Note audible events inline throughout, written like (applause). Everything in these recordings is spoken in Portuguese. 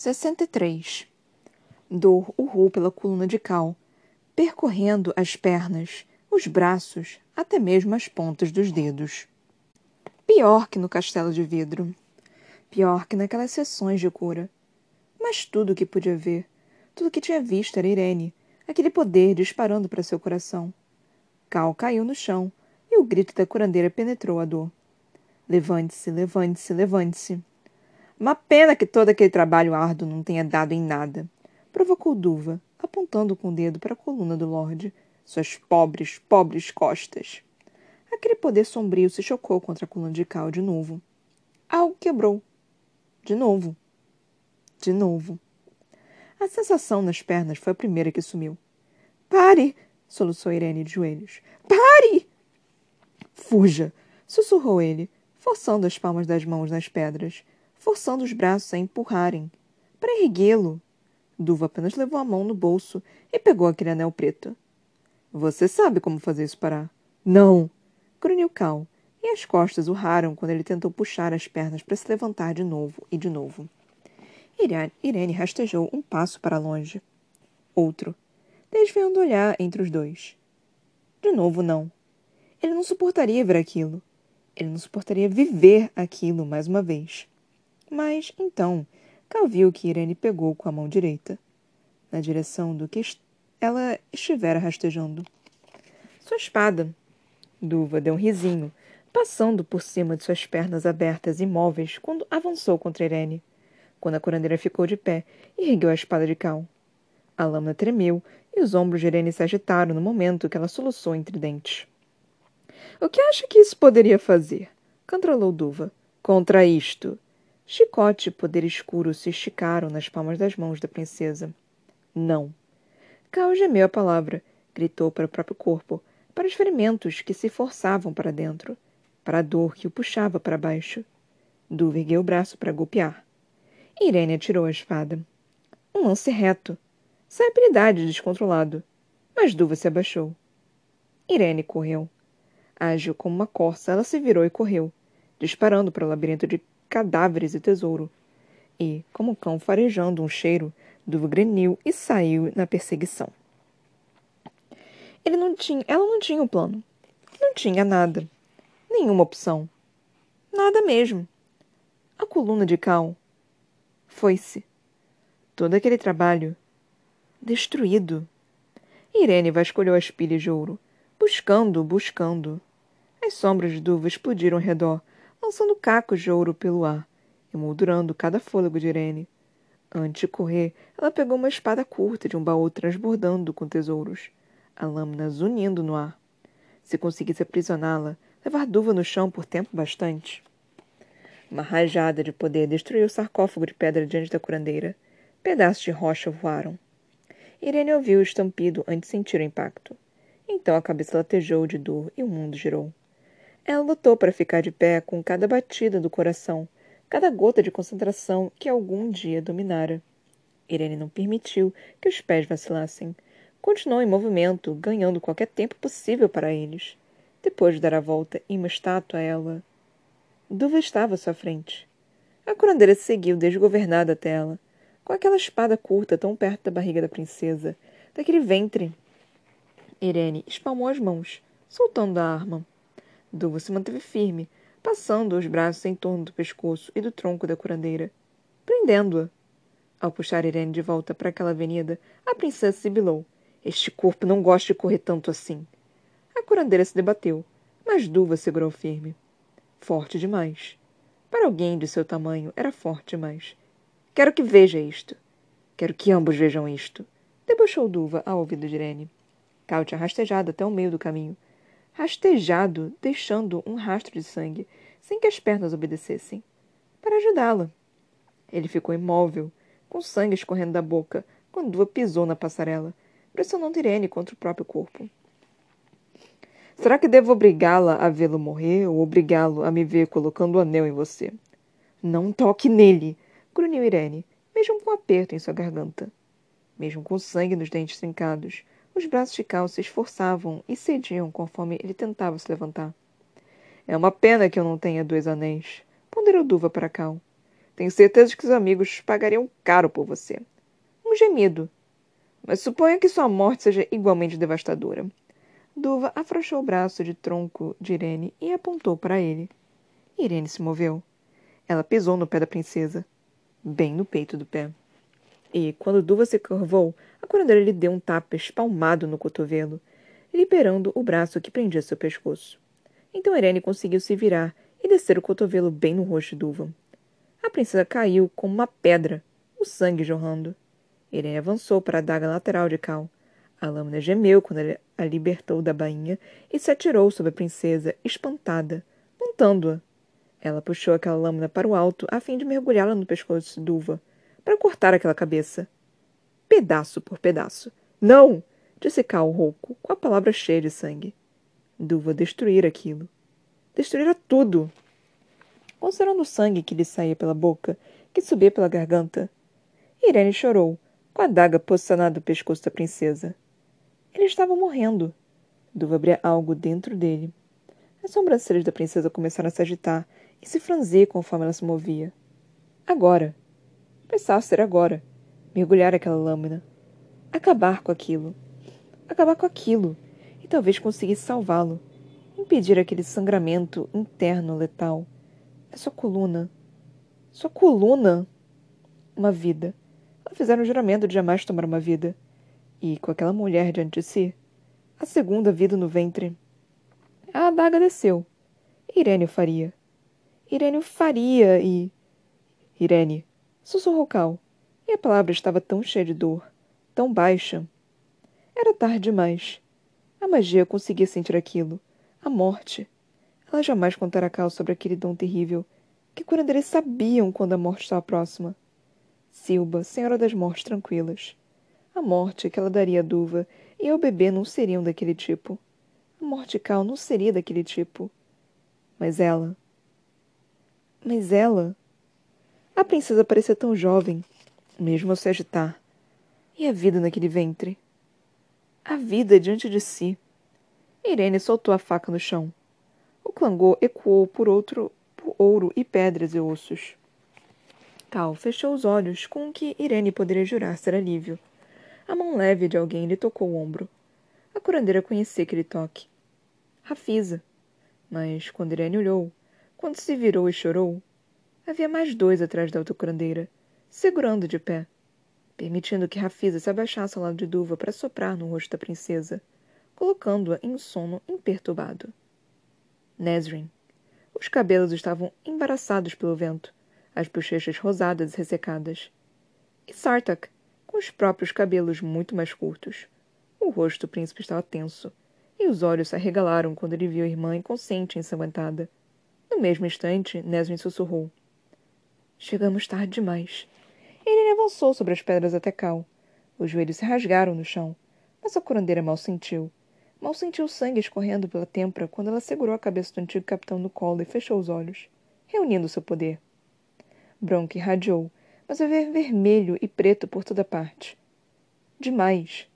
63. Dor urrou pela coluna de cal, percorrendo as pernas, os braços, até mesmo as pontas dos dedos. Pior que no castelo de vidro. Pior que naquelas sessões de cura. Mas tudo o que podia ver, tudo o que tinha visto era Irene, aquele poder disparando para seu coração. Cal caiu no chão e o grito da curandeira penetrou a dor. Levante-se, levante-se, levante-se. Uma pena que todo aquele trabalho árduo não tenha dado em nada, provocou Duva, apontando com o dedo para a coluna do Lorde. Suas pobres, pobres costas. Aquele poder sombrio se chocou contra a coluna de Cal de novo. Algo quebrou. De novo. De novo. A sensação nas pernas foi a primeira que sumiu. Pare! soluçou Irene de joelhos. Pare! Fuja! sussurrou ele, forçando as palmas das mãos nas pedras, forçando os braços a empurrarem. Para erguê-lo. Duva apenas levou a mão no bolso e pegou aquele anel preto. Você sabe como fazer isso parar? Não! grunhiu Cal, e as costas urraram quando ele tentou puxar as pernas para se levantar de novo e de novo. Irene rastejou um passo para longe. Outro, desviando o olhar entre os dois. De novo, não. Ele não suportaria ver aquilo. Ele não suportaria viver aquilo mais uma vez. Mas, então, Cal viu que Irene pegou com a mão direita, na direção do que ela estivera rastejando. Sua espada. Duva deu um risinho, passando por cima de suas pernas abertas imóveis quando avançou contra Irene. Quando a curandeira ficou de pé e ergueu a espada de Cal. A lâmina tremeu e os ombros de Irene se agitaram no momento que ela soluçou entre dentes. O que acha que isso poderia fazer? Cantrolou Duva. Contra isto. Chicote e poder escuro se esticaram nas palmas das mãos da princesa. Não. Cal gemeu a palavra, gritou para o próprio corpo, para os ferimentos que se forçavam para dentro, para a dor que o puxava para baixo. Duva ergueu o braço para golpear. Irene atirou a espada. Um lance reto. Sem habilidade descontrolado. Mas Duva se abaixou. Irene correu. Ágil como uma corça, ela se virou e correu, disparando para o labirinto de cadáveres e tesouro. E, como cão farejando um cheiro, Duva greniu e saiu na perseguição. Ele não tinha, ela não tinha um plano. Não tinha nada. Nenhuma opção. Nada mesmo. A coluna de Cal foi-se. Todo aquele trabalho destruído. Irene vasculhou as pilhas de ouro, buscando, buscando. As sombras de Duva explodiram ao redor, lançando cacos de ouro pelo ar, emoldurando cada fôlego de Irene. Antes de correr, ela pegou uma espada curta de um baú transbordando com tesouros, a lâmina zunindo no ar. Se conseguisse aprisioná-la, levar Duva no chão por tempo bastante. Uma rajada de poder destruiu o sarcófago de pedra diante da curandeira. Pedaços de rocha voaram. Irene ouviu o estampido antes de sentir o impacto. Então a cabeça latejou de dor e o mundo girou. Ela lutou para ficar de pé com cada batida do coração, cada gota de concentração que algum dia dominara. Irene não permitiu que os pés vacilassem. Continuou em movimento, ganhando qualquer tempo possível para eles. Depois de dar a volta em uma estátua, ela. Duva estava à sua frente. A curandeira seguiu desgovernada até ela, com aquela espada curta tão perto da barriga da princesa, daquele ventre. Irene espalmou as mãos, soltando a arma. Duva se manteve firme, passando os braços em torno do pescoço e do tronco da curandeira, prendendo-a. Ao puxar Irene de volta para aquela avenida, a princesa sibilou. Este corpo não gosta de correr tanto assim. A curandeira se debateu, mas Duva segurou firme. Forte demais. Para alguém de seu tamanho, era forte demais. Quero que veja isto. Quero que ambos vejam isto. Debochou Duva ao ouvido de Irene. Cal tinha rastejado até o meio do caminho, rastejado, deixando um rastro de sangue, sem que as pernas obedecessem, para ajudá-la. Ele ficou imóvel, com sangue escorrendo da boca, quando Dua pisou na passarela, pressionando Irene contra o próprio corpo. Será que devo obrigá-la a vê-lo morrer ou obrigá-lo a me ver colocando o anel em você? Não toque nele! grunhiu Irene, mesmo com um aperto em sua garganta. Mesmo com sangue nos dentes trincados, os braços de Cal se esforçavam e cediam conforme ele tentava se levantar. É uma pena que eu não tenha dois anéis, ponderou Duva para Cal. Tenho certeza de que seus amigos pagariam caro por você. Um gemido. Mas suponha que sua morte seja igualmente devastadora. Duva afrouxou o braço de tronco de Irene e apontou para ele. Irene se moveu. Ela pisou no pé da princesa, bem no peito do pé. E, quando Duva se curvou, a curandeira lhe deu um tapa espalmado no cotovelo, liberando o braço que prendia seu pescoço. Então Irene conseguiu se virar e descer o cotovelo bem no rosto de Duva. A princesa caiu como uma pedra, o sangue jorrando. Irene avançou para a adaga lateral de Cal. A lâmina gemeu quando ele a libertou da bainha e se atirou sobre a princesa, espantada, montando-a. Ela puxou aquela lâmina para o alto a fim de mergulhá-la no pescoço de Duva, para cortar aquela cabeça. Pedaço por pedaço. Não! disse Cal rouco, com a palavra cheia de sangue. Duva destruíra aquilo. Destruíra tudo! Considerando o sangue que lhe saía pela boca, que subia pela garganta, Irene chorou, com a daga posicionada no pescoço da princesa. Ele estava morrendo. Duva abria algo dentro dele. As sobrancelhas da princesa começaram a se agitar e se franzir conforme ela se movia. Agora. Precisava ser agora. Mergulhar aquela lâmina. Acabar com aquilo. Acabar com aquilo. E talvez conseguisse salvá-lo. Impedir aquele sangramento interno letal. É sua coluna. Sua coluna! Uma vida. Ela fizeram um juramento de jamais tomar uma vida. E, com aquela mulher diante de si, a segunda vida no ventre. A adaga desceu. Irene o faria. Irene o faria e. Irene, sussurrou Cal. E a palavra estava tão cheia de dor, tão baixa. Era tarde demais. A magia conseguia sentir aquilo. A morte. Ela jamais contara a Cal sobre aquele dom terrível que curandeiros sabiam quando a morte estava próxima. Silba, senhora das mortes tranquilas. A morte que ela daria a Duva e ao bebê não seriam daquele tipo. A morte Cal não seria daquele tipo. Mas ela. Mas ela. A princesa parecia tão jovem, mesmo ao se agitar. E a vida naquele ventre? A vida diante de si. Irene soltou a faca no chão. O clangor ecoou por outro por ouro e pedras e ossos. Cal fechou os olhos com o que Irene poderia jurar ser alívio. A mão leve de alguém lhe tocou o ombro. A curandeira conhecia aquele toque. Rafisa. Mas, quando Irene olhou, quando se virou e chorou, havia mais dois atrás da outra curandeira, segurando de pé, permitindo que Rafisa se abaixasse ao lado de Duva para soprar no rosto da princesa, colocando-a em um sono imperturbado. Nesrin. Os cabelos estavam embaraçados pelo vento, as bochechas rosadas e ressecadas. E Sartak, com os próprios cabelos muito mais curtos. O rosto do príncipe estava tenso, e os olhos se arregalaram quando ele viu a irmã inconsciente e ensanguentada. No mesmo instante, Nesrin sussurrou. Chegamos tarde demais. Ele avançou sobre as pedras até Cal. Os joelhos se rasgaram no chão, mas a curandeira mal sentiu. Mal sentiu sangue escorrendo pela têmpora quando ela segurou a cabeça do antigo capitão no colo e fechou os olhos, reunindo seu poder. Bronk irradiou, mas havia vermelho e preto por toda parte. Demais.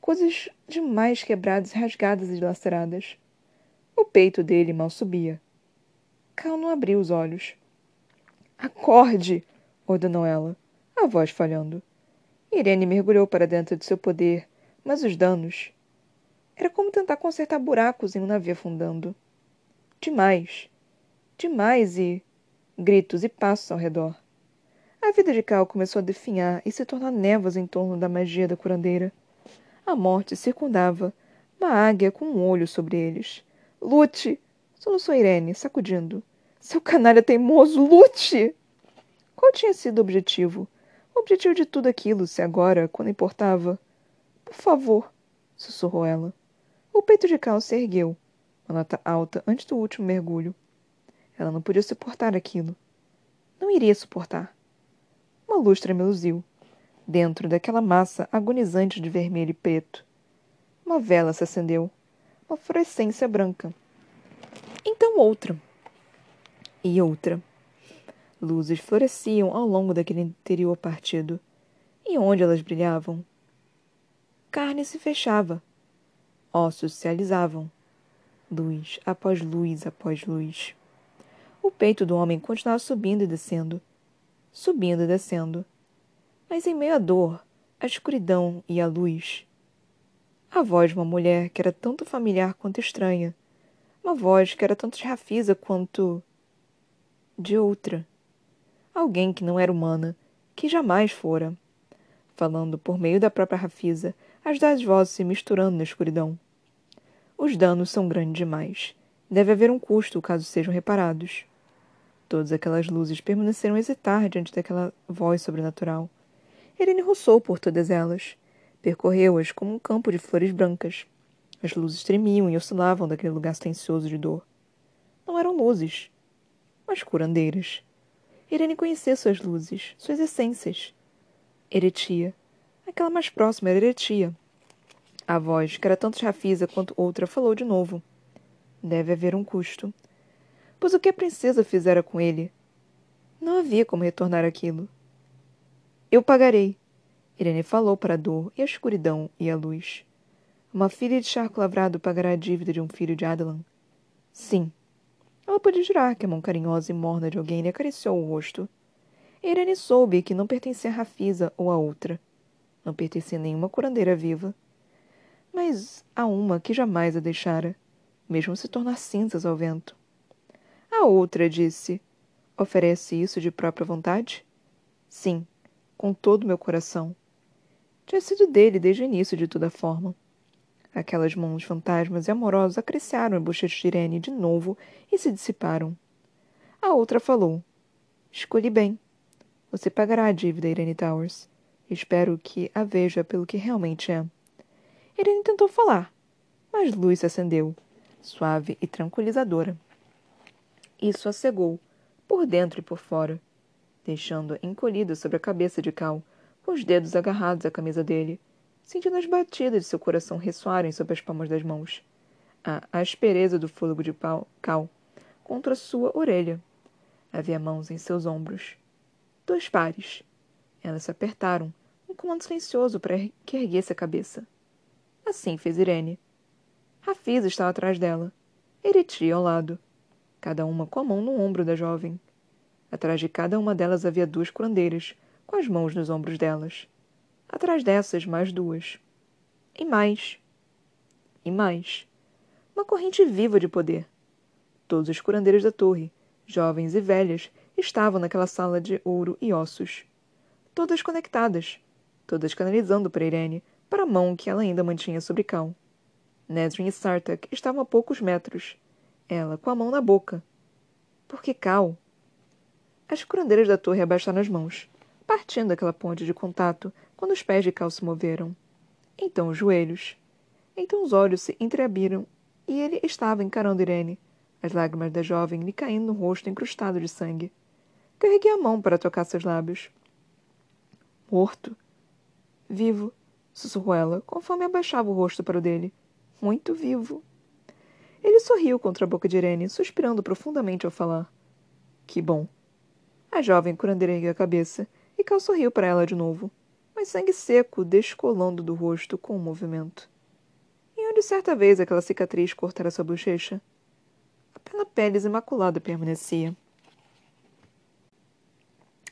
Coisas demais quebradas, rasgadas e laceradas. O peito dele mal subia. Cal não abriu os olhos. Acorde! ordenou ela, a voz falhando. Irene mergulhou para dentro de seu poder, mas os danos. Era como tentar consertar buracos em um navio afundando. Demais. Demais e. gritos e passos ao redor. A vida de Cal começou a definhar e se tornar névoas em torno da magia da curandeira. A morte circundava, uma águia com um olho sobre eles. Lute! soluçou Irene, sacudindo. Seu canalha teimoso, lute! Qual tinha sido o objetivo? O objetivo de tudo aquilo, se agora, quando importava? Por favor, sussurrou ela. O peito de Cal se ergueu, uma nota alta antes do último mergulho. Ela não podia suportar aquilo. Não iria suportar. Uma luz tremeluziu, dentro daquela massa agonizante de vermelho e preto. Uma vela se acendeu, uma fluorescência branca. Então outra. E outra. Luzes floresciam ao longo daquele interior partido. E onde elas brilhavam? Carne se fechava. Ossos se alisavam. Luz após luz após luz. O peito do homem continuava subindo e descendo subindo e descendo. Mas em meio à dor, à escuridão e à luz, a voz de uma mulher que era tanto familiar quanto estranha, uma voz que era tanto Rafisa quanto de outra. Alguém que não era humana, que jamais fora. Falando por meio da própria Rafisa, as das vozes se misturando na escuridão. Os danos são grandes demais. Deve haver um custo caso sejam reparados. Todas aquelas luzes permaneceram hesitar diante daquela voz sobrenatural. Irene roçou por todas elas. Percorreu-as como um campo de flores brancas. As luzes tremiam e oscilavam daquele lugar silencioso de dor. Não eram luzes, mas curandeiras. Irene conhecia suas luzes, suas essências. Eretia. Aquela mais próxima era Eretia. A voz, que era tanto Rafisa quanto outra, falou de novo. Deve haver um custo. Pois o que a princesa fizera com ele? Não havia como retornar aquilo. Eu pagarei. Irene falou para a dor e a escuridão e a luz. Uma filha de charco lavrado pagará a dívida de um filho de Adelan? Sim. Ela pôde jurar que a mão carinhosa e morna de alguém lhe acariciou o rosto. Irene soube que não pertencia a Rafisa ou a outra. Não pertencia a nenhuma curandeira viva. Mas a uma que jamais a deixara, mesmo se tornar cinzas ao vento. A outra disse: Oferece isso de própria vontade? Sim, com todo meu coração. Tinha sido dele desde o início de toda forma. Aquelas mãos fantasmas e amorosas acariciaram a bochecha de Irene de novo e se dissiparam. A outra falou. Escolhi bem. Você pagará a dívida, Irene Towers. Espero que a veja pelo que realmente é. Irene tentou falar, mas luz se acendeu, suave e tranquilizadora. Isso a cegou, por dentro e por fora, deixando-a encolhida sobre a cabeça de Cal, com os dedos agarrados à camisa dele, sentindo as batidas de seu coração ressoarem sob as palmas das mãos. A aspereza do fôlego de pau, cal contra sua orelha. Havia mãos em seus ombros. Dois pares. Elas se apertaram, um comando silencioso para que erguesse a cabeça. Assim fez Irene. Rafisa estava atrás dela, Eriti ao lado, cada uma com a mão no ombro da jovem. Atrás de cada uma delas havia duas curandeiras, com as mãos nos ombros delas. Atrás dessas, mais duas. E mais. E mais. Uma corrente viva de poder. Todos os curandeiros da torre, jovens e velhas, estavam naquela sala de ouro e ossos. Todas conectadas, todas canalizando para Irene, para a mão que ela ainda mantinha sobre Cal. Nesrin e Sartak estavam a poucos metros, ela com a mão na boca. Porque Cal. As curandeiras da torre abaixaram as mãos, partindo aquela ponte de contato quando os pés de Cal se moveram. Então os joelhos. Então os olhos se entreabriram e ele estava encarando Irene, as lágrimas da jovem lhe caindo no rosto encrustado de sangue. Carreguei a mão para tocar seus lábios. Morto. Vivo, sussurrou ela, conforme abaixava o rosto para o dele. Muito vivo. Ele sorriu contra a boca de Irene, suspirando profundamente ao falar. Que bom. A jovem curandeira a cabeça, e Cal sorriu para ela de novo mas sangue seco descolando do rosto com o movimento. E onde certa vez aquela cicatriz cortara sua bochecha, a pele imaculada permanecia.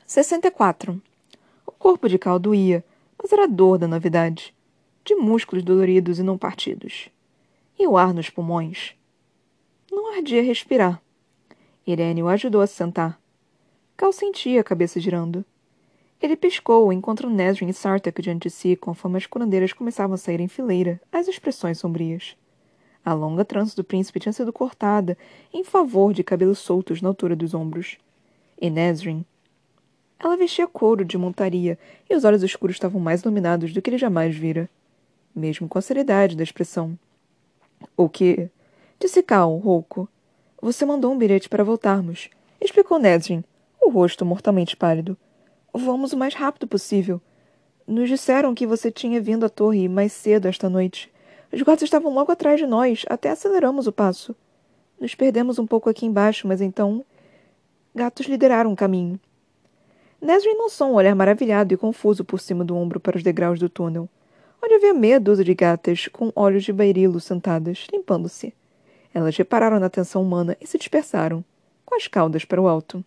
64. O corpo de Cal doía, mas era dor da novidade, de músculos doloridos e não partidos. E o ar nos pulmões. Não ardia respirar. Irene o ajudou a sentar. Cal sentia a cabeça girando. Ele piscou, enquanto Nesrin e Sartak diante de si, conforme as curandeiras começavam a sair em fileira, as expressões sombrias. A longa trança do príncipe tinha sido cortada em favor de cabelos soltos na altura dos ombros. E Nesrin? Ela vestia couro de montaria e os olhos escuros estavam mais iluminados do que ele jamais vira, mesmo com a seriedade da expressão. O que? Disse Cal, rouco. Você mandou um bilhete para voltarmos, explicou Nesrin, o rosto mortalmente pálido. Vamos o mais rápido possível. Nos disseram que você tinha vindo à torre mais cedo esta noite. Os guardas estavam logo atrás de nós, até aceleramos o passo. Nos perdemos um pouco aqui embaixo, mas então. Gatos lideraram o caminho. Nesrin lançou um olhar maravilhado e confuso por cima do ombro para os degraus do túnel, onde havia meia dúzia de gatas com olhos de bairilo sentadas, limpando-se. Elas repararam na tensão humana e se dispersaram, com as caudas para o alto.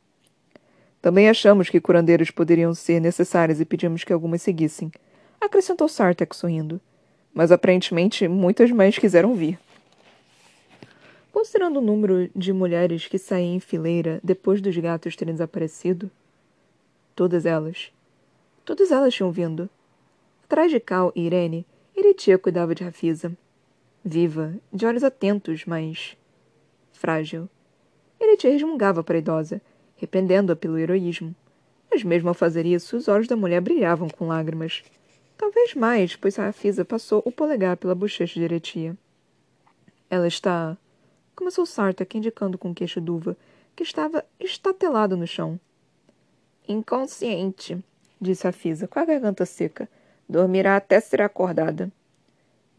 Também achamos que curandeiras poderiam ser necessárias e pedimos que algumas seguissem, acrescentou Sartek sorrindo. Mas aparentemente muitas mais quiseram vir. Considerando o número de mulheres que saíam em fileira depois dos gatos terem desaparecido, todas elas, todas elas tinham vindo. Atrás de Cal e Irene, Iritia cuidava de Rafisa. Viva, de olhos atentos, mas frágil. Iritia resmungava para a idosa, repreendendo-a pelo heroísmo. Mas mesmo ao fazer isso, os olhos da mulher brilhavam com lágrimas. Talvez mais, pois Rafisa passou o polegar pela bochecha de Eretia. Ela está... Começou Sartak, indicando com queixo d'uva, que estava estatelado no chão. Inconsciente, disse Rafisa, com a garganta seca. Dormirá até ser acordada.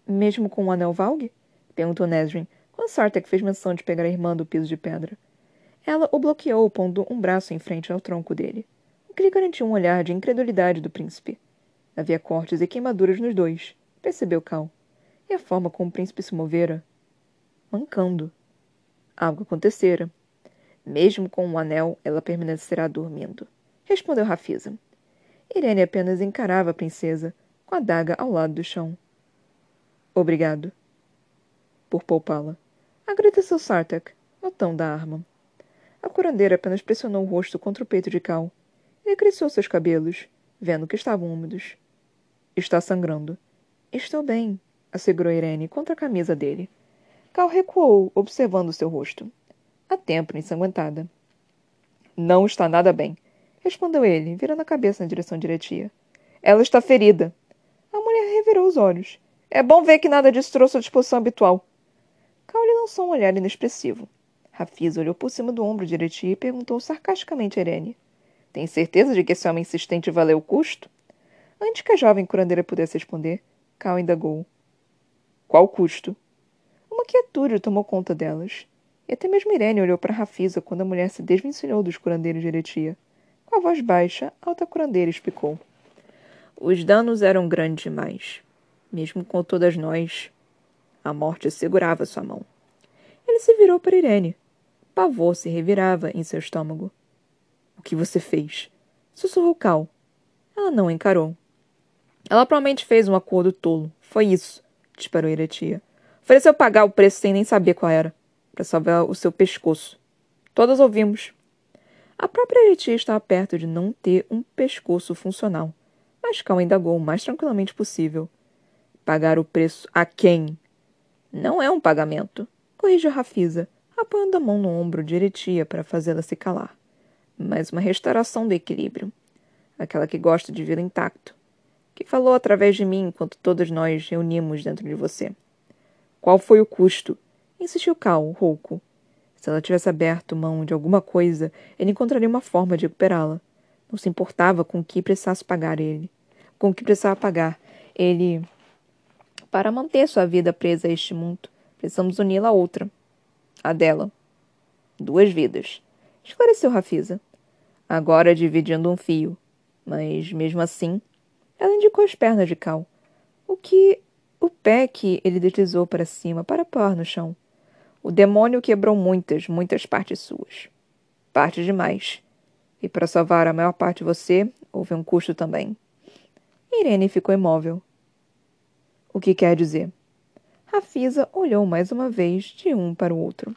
Mesmo com o anel Valg? Perguntou Nesrin, quando Sartak fez menção de pegar a irmã do piso de pedra. Ela o bloqueou, pondo um braço em frente ao tronco dele, o que lhe garantiu um olhar de incredulidade do príncipe. Havia cortes e queimaduras nos dois, percebeu Cal. E a forma como o príncipe se movera? Mancando. Algo acontecera. Mesmo com um anel, ela permanecerá dormindo, respondeu Rafisa. Irene apenas encarava a princesa, com a daga ao lado do chão. Obrigado. Por poupá-la. Agradeceu Sartak, notão da arma. A curandeira apenas pressionou o rosto contra o peito de Cal e acresceu seus cabelos, vendo que estavam úmidos. Está sangrando. Estou bem, assegurou Irene contra a camisa dele. Cal recuou, observando seu rosto. A têmpora ensanguentada. Não está nada bem, respondeu ele, virando a cabeça na direção de Iretia. Ela está ferida. A mulher revirou os olhos. É bom ver que nada disso trouxe a disposição habitual. Cal lhe lançou um olhar inexpressivo. Rafisa olhou por cima do ombro de Ereti e perguntou sarcasticamente a Irene. Tem certeza de que esse homem insistente valeu o custo? Antes que a jovem curandeira pudesse responder, Cal indagou. Qual custo? Uma quietude tomou conta delas. E até mesmo Irene olhou para Rafisa quando a mulher se desvencilhou dos curandeiros de Eretia. Com a voz baixa, a alta curandeira explicou. Os danos eram grandes demais. Mesmo com todas nós, a morte segurava sua mão. Ele se virou para Irene. Pavor se revirava em seu estômago. O que você fez? Sussurrou Cal. Ela não encarou. Ela provavelmente fez um acordo tolo. Foi isso, disparou Iretia. Ofereceu pagar o preço sem nem saber qual era, para salvar o seu pescoço. Todas ouvimos. A própria Iretia estava perto de não ter um pescoço funcional, mas Cal indagou o mais tranquilamente possível. Pagar o preço a quem? Não é um pagamento, corrigiu Rafisa, apoiando a mão no ombro de Eretia para fazê-la se calar. Mas uma restauração do equilíbrio. Aquela que gosta de vida intacto. Que falou através de mim enquanto todos nós reunimos dentro de você. Qual foi o custo? Insistiu Cal, rouco. Se ela tivesse aberto mão de alguma coisa, ele encontraria uma forma de recuperá-la. Não se importava com o que precisasse pagar ele. Com o que precisava pagar. Ele. Para manter sua vida presa a este mundo, precisamos uni-la a outra a dela. Duas vidas, esclareceu Rafisa. Agora dividindo um fio. Mas, mesmo assim, ela indicou as pernas de Cal. O que. o pé que ele deslizou para cima para pôr no chão. O demônio quebrou muitas, muitas partes suas. Parte demais. E para salvar a maior parte de você, houve um custo também. Irene ficou imóvel. O que quer dizer? Rafisa olhou mais uma vez de um para o outro.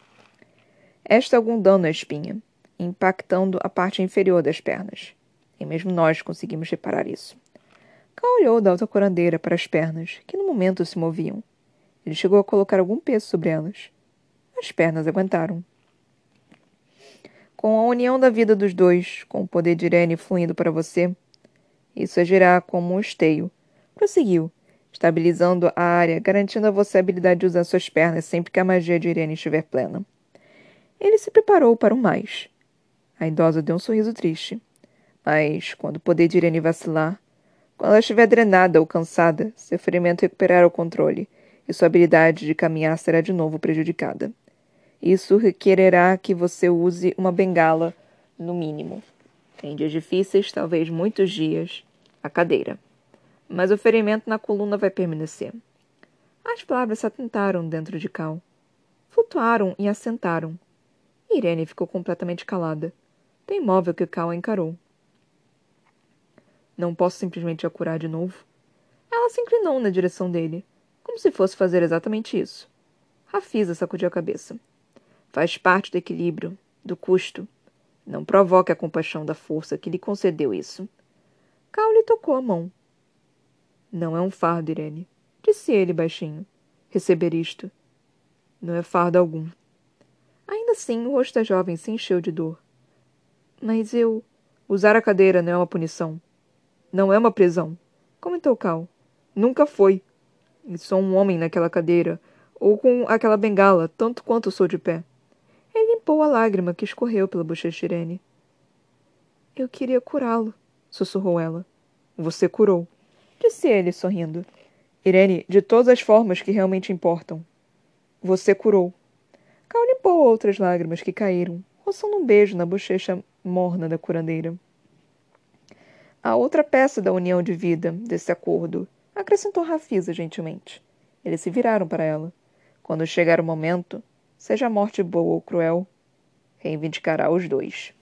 Esta algum dano à espinha, impactando a parte inferior das pernas. E mesmo nós conseguimos reparar isso. Ká olhou da alta curandeira para as pernas, que no momento se moviam. Ele chegou a colocar algum peso sobre elas. As pernas aguentaram. Com a união da vida dos dois, com o poder de Irene fluindo para você, isso agirá como um esteio. Prosseguiu, estabilizando a área, garantindo a você a habilidade de usar suas pernas sempre que a magia de Irene estiver plena. Ele se preparou para o mais. A idosa deu um sorriso triste. Mas, quando o poder de Irene vacilar, quando ela estiver drenada ou cansada, seu ferimento recuperará o controle e sua habilidade de caminhar será de novo prejudicada. Isso requererá que você use uma bengala, no mínimo. Em dias difíceis, talvez muitos dias, a cadeira mas o ferimento na coluna vai permanecer. As palavras se atentaram dentro de Cal. Flutuaram e assentaram. Irene ficou completamente calada. tão imóvel que Cal a encarou. Não posso simplesmente a curar de novo. Ela se inclinou na direção dele, como se fosse fazer exatamente isso. Rafisa sacudiu a cabeça. Faz parte do equilíbrio, do custo. Não provoque a compaixão da força que lhe concedeu isso. Cal lhe tocou a mão. Não é um fardo, Irene, disse ele baixinho. Receber isto. Não é fardo algum. Ainda assim, o rosto da jovem se encheu de dor. Mas eu. Usar a cadeira não é uma punição. Não é uma prisão, comentou Cal. Nunca foi. E sou um homem naquela cadeira, ou com aquela bengala, tanto quanto sou de pé. Ele limpou a lágrima que escorreu pela bochecha de Irene. Eu queria curá-lo, sussurrou ela. Você curou, disse ele, sorrindo. Irene, de todas as formas que realmente importam. Você curou. Cal limpou outras lágrimas que caíram, roçando um beijo na bochecha morna da curandeira. A outra peça da união de vida, desse acordo, acrescentou Rafisa gentilmente. Eles se viraram para ela. Quando chegar o momento, seja a morte boa ou cruel, reivindicará os dois.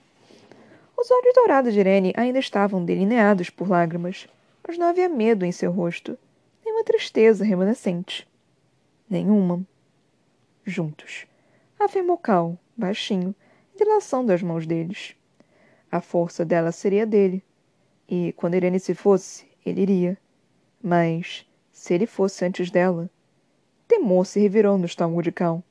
Os olhos dourados de Irene ainda estavam delineados por lágrimas, mas não havia medo em seu rosto, nem uma tristeza remanescente. Nenhuma. Juntos. Afirmou Cal, baixinho, entrelaçando as mãos deles. A força dela seria dele, e, quando Irene se fosse, ele iria. Mas, se ele fosse antes dela... Temor se revirou no estômago de Cal.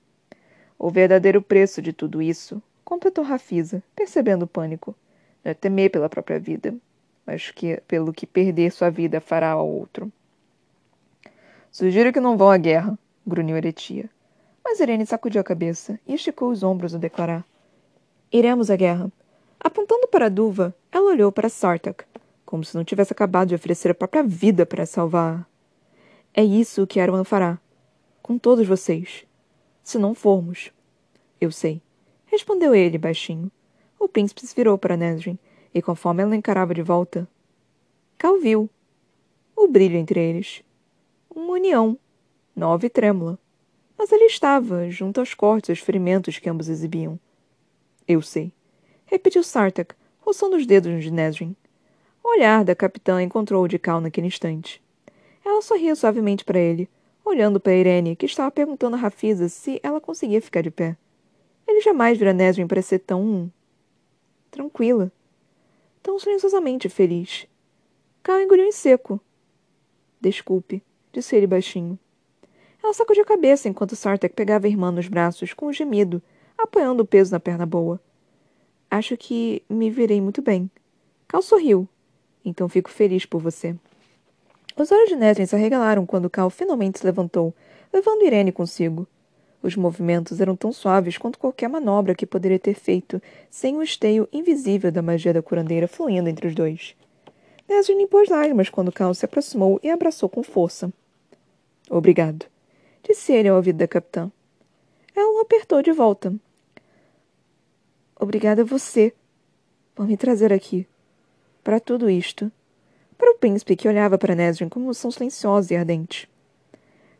O verdadeiro preço de tudo isso, completou Rafisa, percebendo o pânico, não é temer pela própria vida, mas que, pelo que perder sua vida fará ao outro. Sugiro que não vão à guerra, grunhiu Eretia. Mas Irene sacudiu a cabeça e esticou os ombros ao declarar. Iremos à guerra. Apontando para a Duva, ela olhou para Sartak, como se não tivesse acabado de oferecer a própria vida para salvar. É isso que Erwan fará. Com todos vocês. Se não formos. Eu sei. Respondeu ele, baixinho. O príncipe se virou para Nesrin, e conforme ela encarava de volta, Cal viu. O brilho entre eles. Uma união. Nova e trêmula. Mas ele estava, junto aos cortes e aos ferimentos que ambos exibiam. Eu sei. Repetiu Sartak, roçando os dedos de Nesrin. O olhar da capitã encontrou o de Cal naquele instante. Ela sorria suavemente para ele, olhando para Irene, que estava perguntando a Rafisa se ela conseguia ficar de pé. Ele jamais vira Nesrin parecer tão. tranquila. Tão silenciosamente feliz. Cal engoliu em seco. Desculpe, disse ele baixinho. Ela sacudiu a cabeça enquanto Sartek pegava a irmã nos braços com um gemido, apoiando o peso na perna boa. Acho que me virei muito bem. Cal sorriu, então fico feliz por você. Os olhos de Nesrin se arregalaram quando Cal finalmente se levantou, levando Irene consigo. Os movimentos eram tão suaves quanto qualquer manobra que poderia ter feito, sem o esteio invisível da magia da curandeira fluindo entre os dois. Nesrin limpou as lágrimas quando Cal se aproximou e abraçou com força. Obrigado, disse ele ao ouvido da capitã. Ela o apertou de volta. Obrigada a você por me trazer aqui para tudo isto, para o príncipe que olhava para Nesrin com emoção silenciosa e ardente.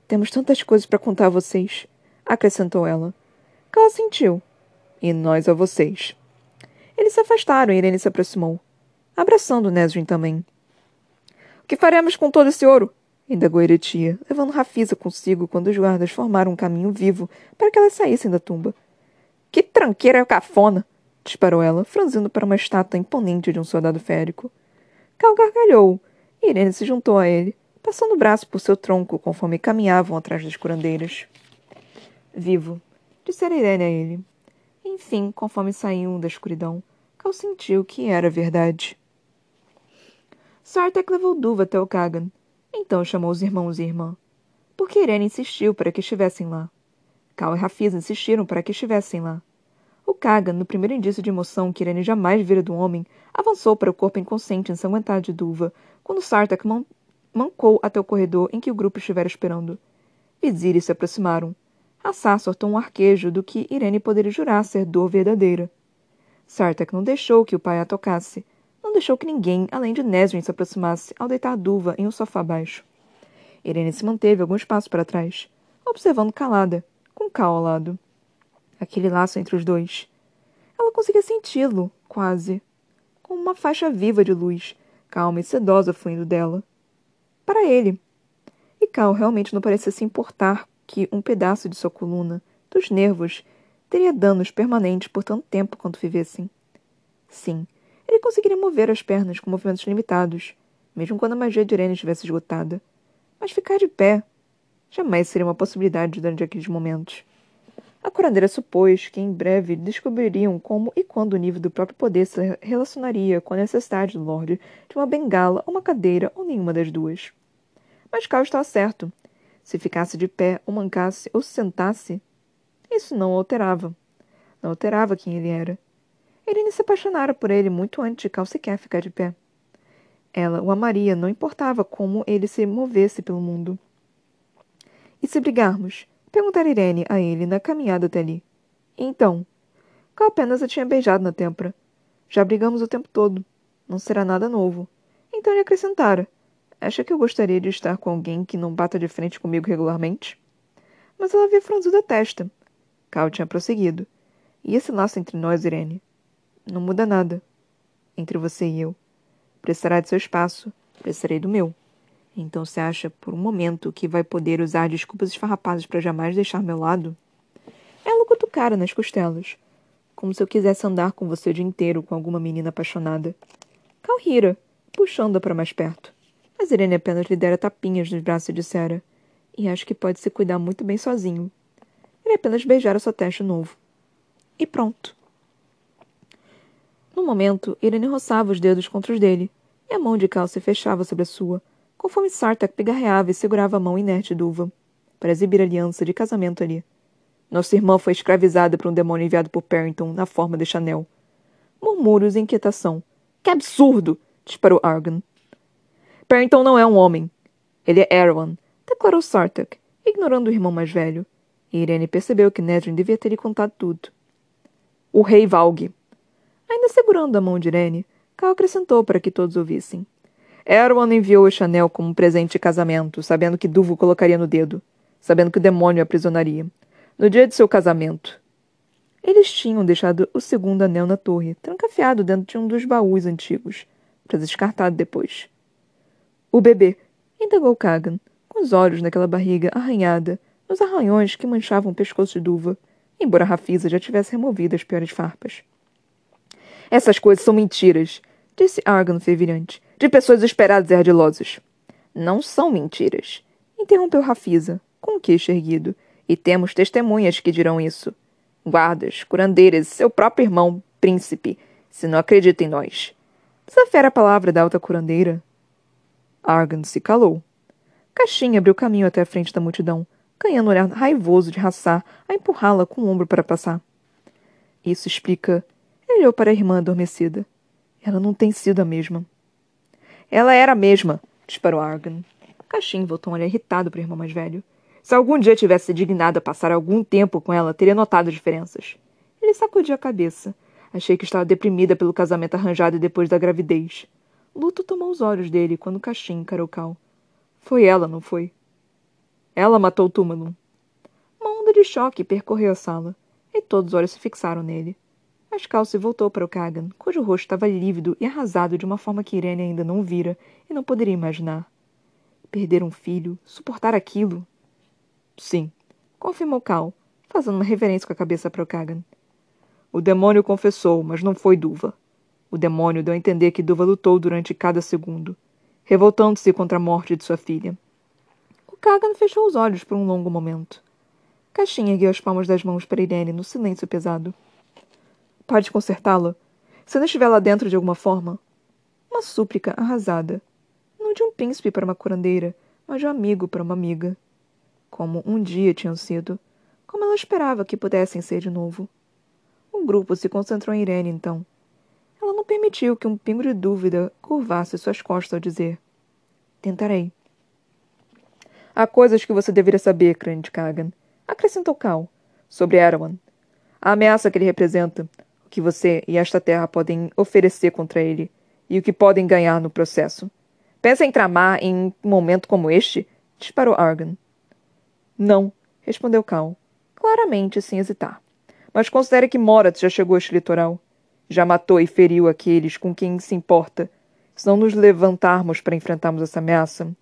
Temos tantas coisas para contar a vocês, acrescentou ela. Cal sentiu. E nós a vocês. Eles se afastaram e Irene se aproximou, abraçando Nesrin também. O que faremos com todo esse ouro? indagou Eretia, levando Rafisa consigo quando os guardas formaram um caminho vivo para que elas saíssem da tumba. Que tranqueira cafona! disparou ela, franzindo para uma estátua imponente de um soldado férico. Cal gargalhou, e Irene se juntou a ele, passando o braço por seu tronco conforme caminhavam atrás das curandeiras. Vivo, dissera Irene a ele. Enfim, conforme saíam da escuridão, Cal sentiu que era verdade. Sartek levou Duva até o Kagan. Então chamou os irmãos e irmã. Porque Irene insistiu para que estivessem lá. Cal e Rafisa insistiram para que estivessem lá. O Kagan, no primeiro indício de emoção que Irene jamais vira do homem, avançou para o corpo inconsciente ensanguentado de Duva, quando Sartak man mancou até o corredor em que o grupo estivera esperando. Vizir se aproximaram. Assar soltou um arquejo do que Irene poderia jurar ser dor verdadeira. Sartak não deixou que o pai a tocasse. Não deixou que ninguém, além de Nesrin, se aproximasse ao deitar Duva em um sofá baixo. Irene se manteve alguns passos para trás, observando calada, com Cal ao lado aquele laço entre os dois. Ela conseguia senti-lo, quase, como uma faixa viva de luz, calma e sedosa fluindo dela. Para ele. E Cal realmente não parecia se importar que um pedaço de sua coluna, dos nervos, teria danos permanentes por tanto tempo quanto vivessem. Sim, ele conseguiria mover as pernas com movimentos limitados, mesmo quando a magia de Irene estivesse esgotada. Mas ficar de pé jamais seria uma possibilidade durante aqueles momentos. A curandeira supôs que em breve descobririam como e quando o nível do próprio poder se relacionaria com a necessidade do Lorde de uma bengala, uma cadeira ou nenhuma das duas. Mas Cal estava certo. Se ficasse de pé, ou mancasse, ou se sentasse, isso não o alterava. Não alterava quem ele era. Irene se apaixonara por ele muito antes de Cal sequer ficar de pé. Ela o amaria, não importava como ele se movesse pelo mundo. E se brigarmos? Perguntara Irene a ele na caminhada até ali. E então? Cal apenas a tinha beijado na têmpora. Já brigamos o tempo todo. Não será nada novo. Então ele acrescentara. Acha que eu gostaria de estar com alguém que não bata de frente comigo regularmente? Mas ela havia franzido a testa. Cal tinha prosseguido. E esse laço entre nós, Irene? Não muda nada. Entre você e eu. Precisará de seu espaço. Precisarei do meu. Então você acha, por um momento, que vai poder usar desculpas esfarrapadas para jamais deixar meu lado? Ela cutucara nas costelas. Como se eu quisesse andar com você o dia inteiro com alguma menina apaixonada. Cal rira, puxando-a para mais perto. Mas Irene apenas lhe dera tapinhas nos braços e dissera: E acho que pode se cuidar muito bem sozinho. Ele apenas beijara sua testa novo. E pronto. No momento, Irene roçava os dedos contra os dele, e a mão de Cal se fechava sobre a sua, conforme Sartak pigarreava e segurava a mão inerte do Uva, para exibir a aliança de casamento ali. Nossa irmã foi escravizada por um demônio enviado por Parrington na forma de Chanel. Murmúrios e inquietação. Que absurdo! disparou Argan. Parrington não é um homem. Ele é Erwan, declarou Sartak, ignorando o irmão mais velho. E Irene percebeu que Nedrin devia ter lhe contado tudo. O rei Valg. Ainda segurando a mão de Irene, Cal acrescentou para que todos ouvissem. Erwan enviou a Chanel como um presente de casamento, sabendo que Duvo colocaria no dedo, sabendo que o demônio aprisionaria. No dia de seu casamento. Eles tinham deixado o segundo anel na torre, trancafiado dentro de um dos baús antigos, para descartado depois. O bebê, indagou Kagan, com os olhos naquela barriga arranhada, nos arranhões que manchavam o pescoço de Duva, embora Rafisa já tivesse removido as piores farpas. Essas coisas são mentiras, disse Argan fervilhante, de pessoas esperadas e ardilosas. Não são mentiras, interrompeu Rafisa, com o queixo erguido, e temos testemunhas que dirão isso. Guardas, curandeiras, seu próprio irmão, príncipe, se não acredita em nós. Desafere a palavra da alta curandeira, Argan se calou. Caixinha abriu caminho até a frente da multidão, ganhando um olhar raivoso de raçar a empurrá-la com o ombro para passar. Isso explica. Ele olhou para a irmã adormecida. Ela não tem sido a mesma. Ela era a mesma, disparou Argan. Caixinha voltou um olhar irritado para o irmão mais velho. Se algum dia tivesse se dignado a passar algum tempo com ela, teria notado diferenças. Ele sacudiu a cabeça. Achei que estava deprimida pelo casamento arranjado depois da gravidez. Luto tomou os olhos dele quando Caxim encarou Cal. Foi ela, não foi? Ela matou Túmulo. Uma onda de choque percorreu a sala, e todos os olhos se fixaram nele. Mas Cal se voltou para o Kagan, cujo rosto estava lívido e arrasado de uma forma que Irene ainda não vira e não poderia imaginar. Perder um filho, suportar aquilo. Sim, confirmou Cal, fazendo uma reverência com a cabeça para o Kagan. O demônio confessou, mas não foi Duva. O demônio deu a entender que Duva lutou durante cada segundo, revoltando-se contra a morte de sua filha. O Kagan fechou os olhos por um longo momento. Caixinha ergueu as palmas das mãos para Irene no silêncio pesado. Pode consertá-la? Se não estiver lá dentro de alguma forma? Uma súplica arrasada. Não de um príncipe para uma curandeira, mas de um amigo para uma amiga. Como um dia tinham sido. Como ela esperava que pudessem ser de novo. O grupo se concentrou em Irene, então. Ela não permitiu que um pingo de dúvida curvasse suas costas ao dizer: Tentarei. Há coisas que você deveria saber, crânio de Kagan, acrescentou Cal, sobre Erwan. A ameaça que ele representa, o que você e esta terra podem oferecer contra ele, e o que podem ganhar no processo. Pensa em tramar em um momento como este? disparou Argan. Não, respondeu Cal, claramente sem hesitar. Mas considere que Morat já chegou a este litoral. Já matou e feriu aqueles com quem se importa. Se não nos levantarmos para enfrentarmos essa ameaça.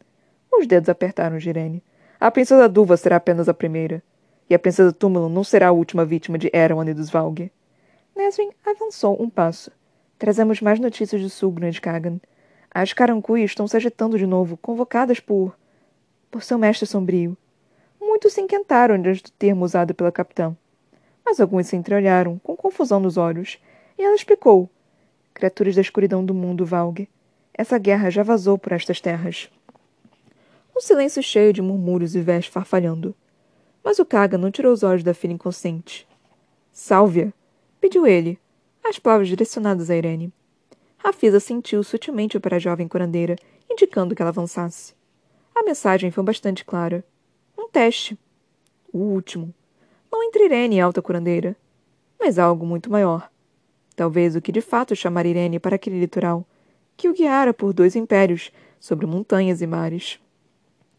Os dedos apertaram Girene. A princesa Duva será apenas a primeira. E a princesa Túmulo não será a última vítima de Erawan e dos Valg. Nesrin avançou um passo. Trazemos mais notícias do sul, Grande Kagan. As carancuis estão se agitando de novo, convocadas por. por seu mestre sombrio. Muitos se inquietaram diante do termo usado pela capitã. Mas alguns se entreolharam, com confusão nos olhos, e ela explicou. Criaturas da escuridão do mundo, Valg. Essa guerra já vazou por estas terras. Um silêncio cheio de murmúrios e vés farfalhando. Mas o Kaga não tirou os olhos da filha inconsciente. Sálvia! pediu ele, as palavras direcionadas a Irene. Rafisa sentiu sutilmente para a jovem curandeira, indicando que ela avançasse. A mensagem foi bastante clara. Um teste. O último. Não entre Irene e a alta curandeira, mas algo muito maior. Talvez o que de fato chamara Irene para aquele litoral, que o guiara por dois impérios, sobre montanhas e mares.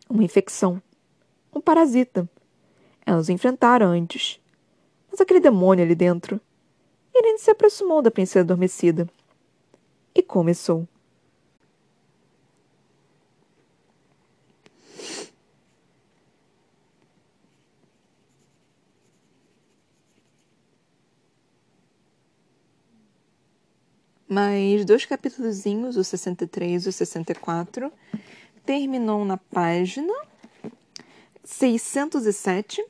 Uma infecção. Um parasita. Elas o enfrentaram antes. Mas aquele demônio ali dentro. Irene se aproximou da princesa adormecida. E começou. Mais dois capítulos, o 63 e o 64, terminou na página 607.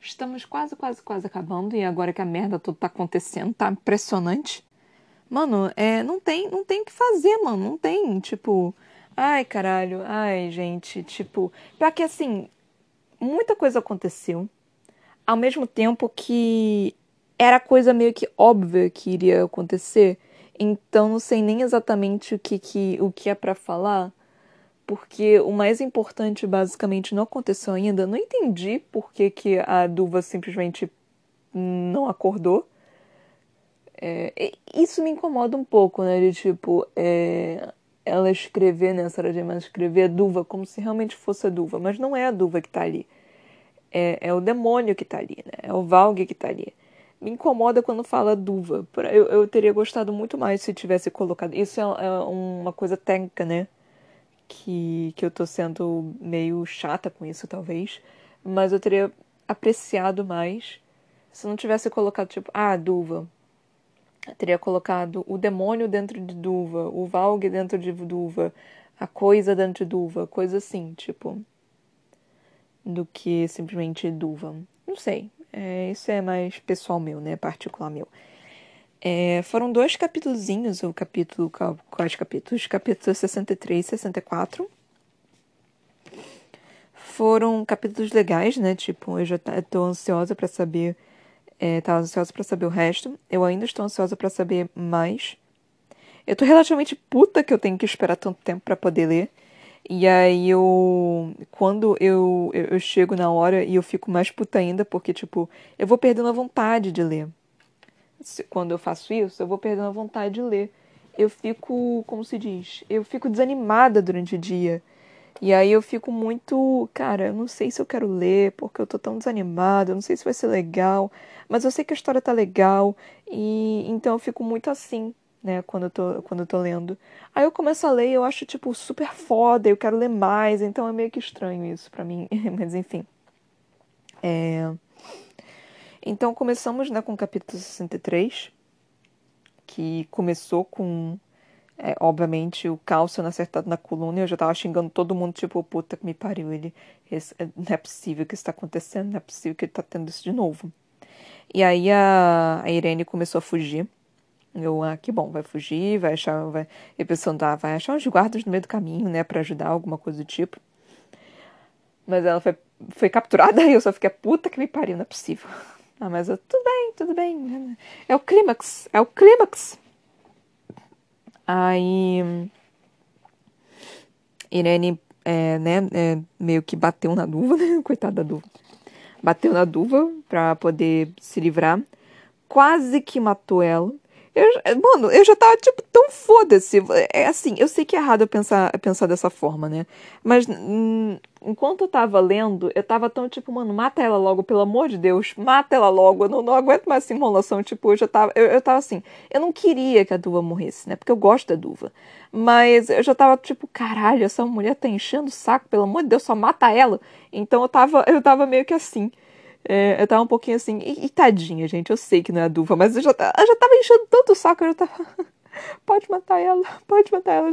Estamos quase, quase, quase acabando. E agora que a merda toda tá acontecendo, tá impressionante. Mano, é, não tem, não tem o que fazer, mano. Não tem, tipo, ai, caralho, ai, gente, tipo, para que assim, muita coisa aconteceu. Ao mesmo tempo que era coisa meio que óbvia que iria acontecer. Então não sei nem exatamente o que, que, o que é para falar porque o mais importante basicamente não aconteceu ainda. Não entendi por que, que a Duva simplesmente não acordou. É, isso me incomoda um pouco, né? De tipo, é, ela escrever, né? Sarah J. Maas escrever a Duva como se realmente fosse a Duva, mas não é a Duva que tá ali. É, é o demônio que tá ali, né? É o Valg que tá ali. Me incomoda quando fala Duva. Eu, eu teria gostado muito mais se tivesse colocado. Isso é, é uma coisa técnica, né? que, que eu tô sendo meio chata com isso, talvez. Mas eu teria apreciado mais se não tivesse colocado, tipo, ah, Duva. Eu teria colocado o demônio dentro de Duva, o Valg dentro de Duva, a coisa dentro de Duva, coisa assim, tipo. Do que simplesmente Duva. Não sei. É, isso é mais pessoal meu, né? Particular meu. É, foram dois capítulozinhos, o capítulo. Quais capítulos? Capítulo 63 e 64. Foram capítulos legais, né? Tipo, eu já tô ansiosa para saber. É, tava ansiosa para saber o resto. Eu ainda estou ansiosa para saber mais. Eu tô relativamente puta que eu tenho que esperar tanto tempo para poder ler. E aí eu. Quando eu, eu, eu chego na hora e eu fico mais puta ainda, porque, tipo, eu vou perdendo a vontade de ler quando eu faço isso, eu vou perdendo a vontade de ler. Eu fico, como se diz, eu fico desanimada durante o dia. E aí eu fico muito, cara, eu não sei se eu quero ler, porque eu tô tão desanimada, eu não sei se vai ser legal, mas eu sei que a história tá legal, e então eu fico muito assim, né, quando eu tô, quando eu tô lendo. Aí eu começo a ler e eu acho, tipo, super foda, eu quero ler mais, então é meio que estranho isso para mim, (laughs) mas enfim. É... Então começamos né, com o capítulo 63, que começou com, é, obviamente, o cálcio acertado na coluna. Eu já tava xingando todo mundo, tipo, puta que me pariu. Ele, esse, é, não é possível que isso tá acontecendo, não é possível que ele tá tendo isso de novo. E aí a, a Irene começou a fugir. Eu, ah, que bom, vai fugir, vai achar, vai, eu pensando, ah, vai achar uns guardas no meio do caminho, né, para ajudar, alguma coisa do tipo. Mas ela foi, foi capturada (laughs) e eu só fiquei, puta que me pariu, não é possível. (laughs) Ah, mas eu, tudo bem, tudo bem. É o clímax, é o clímax. Aí. Irene, é, né, é, meio que bateu na duva, (laughs) né? Coitada da duva. Bateu na duva pra poder se livrar. Quase que matou ela. Eu, mano, eu já tava, tipo, tão foda-se. É assim, eu sei que é errado eu pensar, pensar dessa forma, né? Mas hum, enquanto eu tava lendo, eu tava tão, tipo, mano, mata ela logo, pelo amor de Deus, mata ela logo. Eu não, não aguento mais essa enrolação. Tipo, eu já tava. Eu, eu tava assim, eu não queria que a Duva morresse, né? Porque eu gosto da Duva. Mas eu já tava, tipo, caralho, essa mulher tá enchendo o saco, pelo amor de Deus, só mata ela. Então eu tava, eu tava meio que assim. É, eu tava um pouquinho assim, e, e, tadinha, gente, eu sei que não é a Duva, mas eu já, eu já tava enchendo tanto o saco, eu já tava. (laughs) pode matar ela, (laughs) pode matar ela.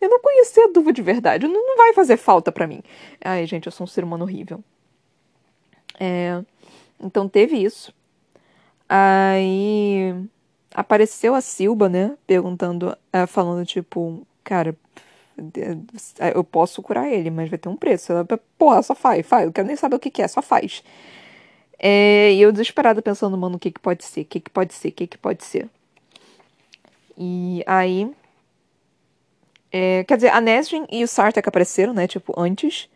Eu não conhecia a Duva de verdade, não, não vai fazer falta para mim. Ai, gente, eu sou um ser humano horrível. É, então teve isso. Aí apareceu a Silba, né? Perguntando, é, falando tipo, cara, eu posso curar ele, mas vai ter um preço. Ela, porra, só faz, faz. Eu quero nem saber o que, que é, só faz. É, e eu desesperada pensando, mano, o que que pode ser? O que que pode ser? O que que pode ser? E aí. É, quer dizer, a Nesrin e o Sartak apareceram, né? Tipo, antes.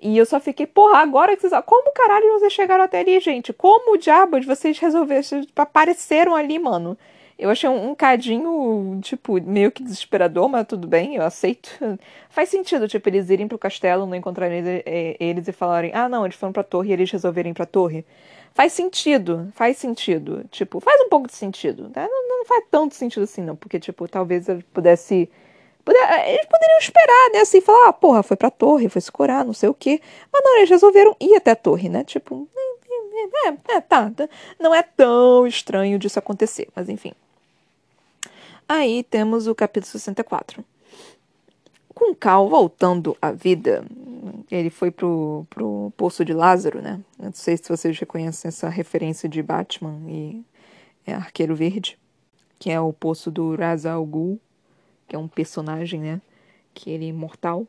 E eu só fiquei, porra, agora que vocês. Como caralho vocês chegaram até ali, gente? Como diabos vocês resolveram? Vocês apareceram ali, mano. Eu achei um, um cadinho, tipo, meio que desesperador, mas tudo bem, eu aceito. Faz sentido, tipo, eles irem pro castelo, não encontrarem eles, é, e falarem, ah, não, eles foram pra torre e eles resolverem pra torre. Faz sentido, faz sentido. Tipo, faz um pouco de sentido. Né? Não, não faz tanto sentido assim, não, porque, tipo, talvez ele pudesse. eles poderiam esperar, né? Assim, falar, ah, porra, foi pra torre, foi se curar, não sei o quê. Mas não, eles resolveram ir até a torre, né? Tipo, é, é, é, tá. Não é tão estranho disso acontecer, mas enfim. Aí temos o capítulo 64. Com Cal voltando à vida, ele foi pro, pro Poço de Lázaro, né? Não sei se vocês reconhecem essa referência de Batman e é Arqueiro Verde, que é o Poço do Ra's al Ghul, que é um personagem, né? Que ele é imortal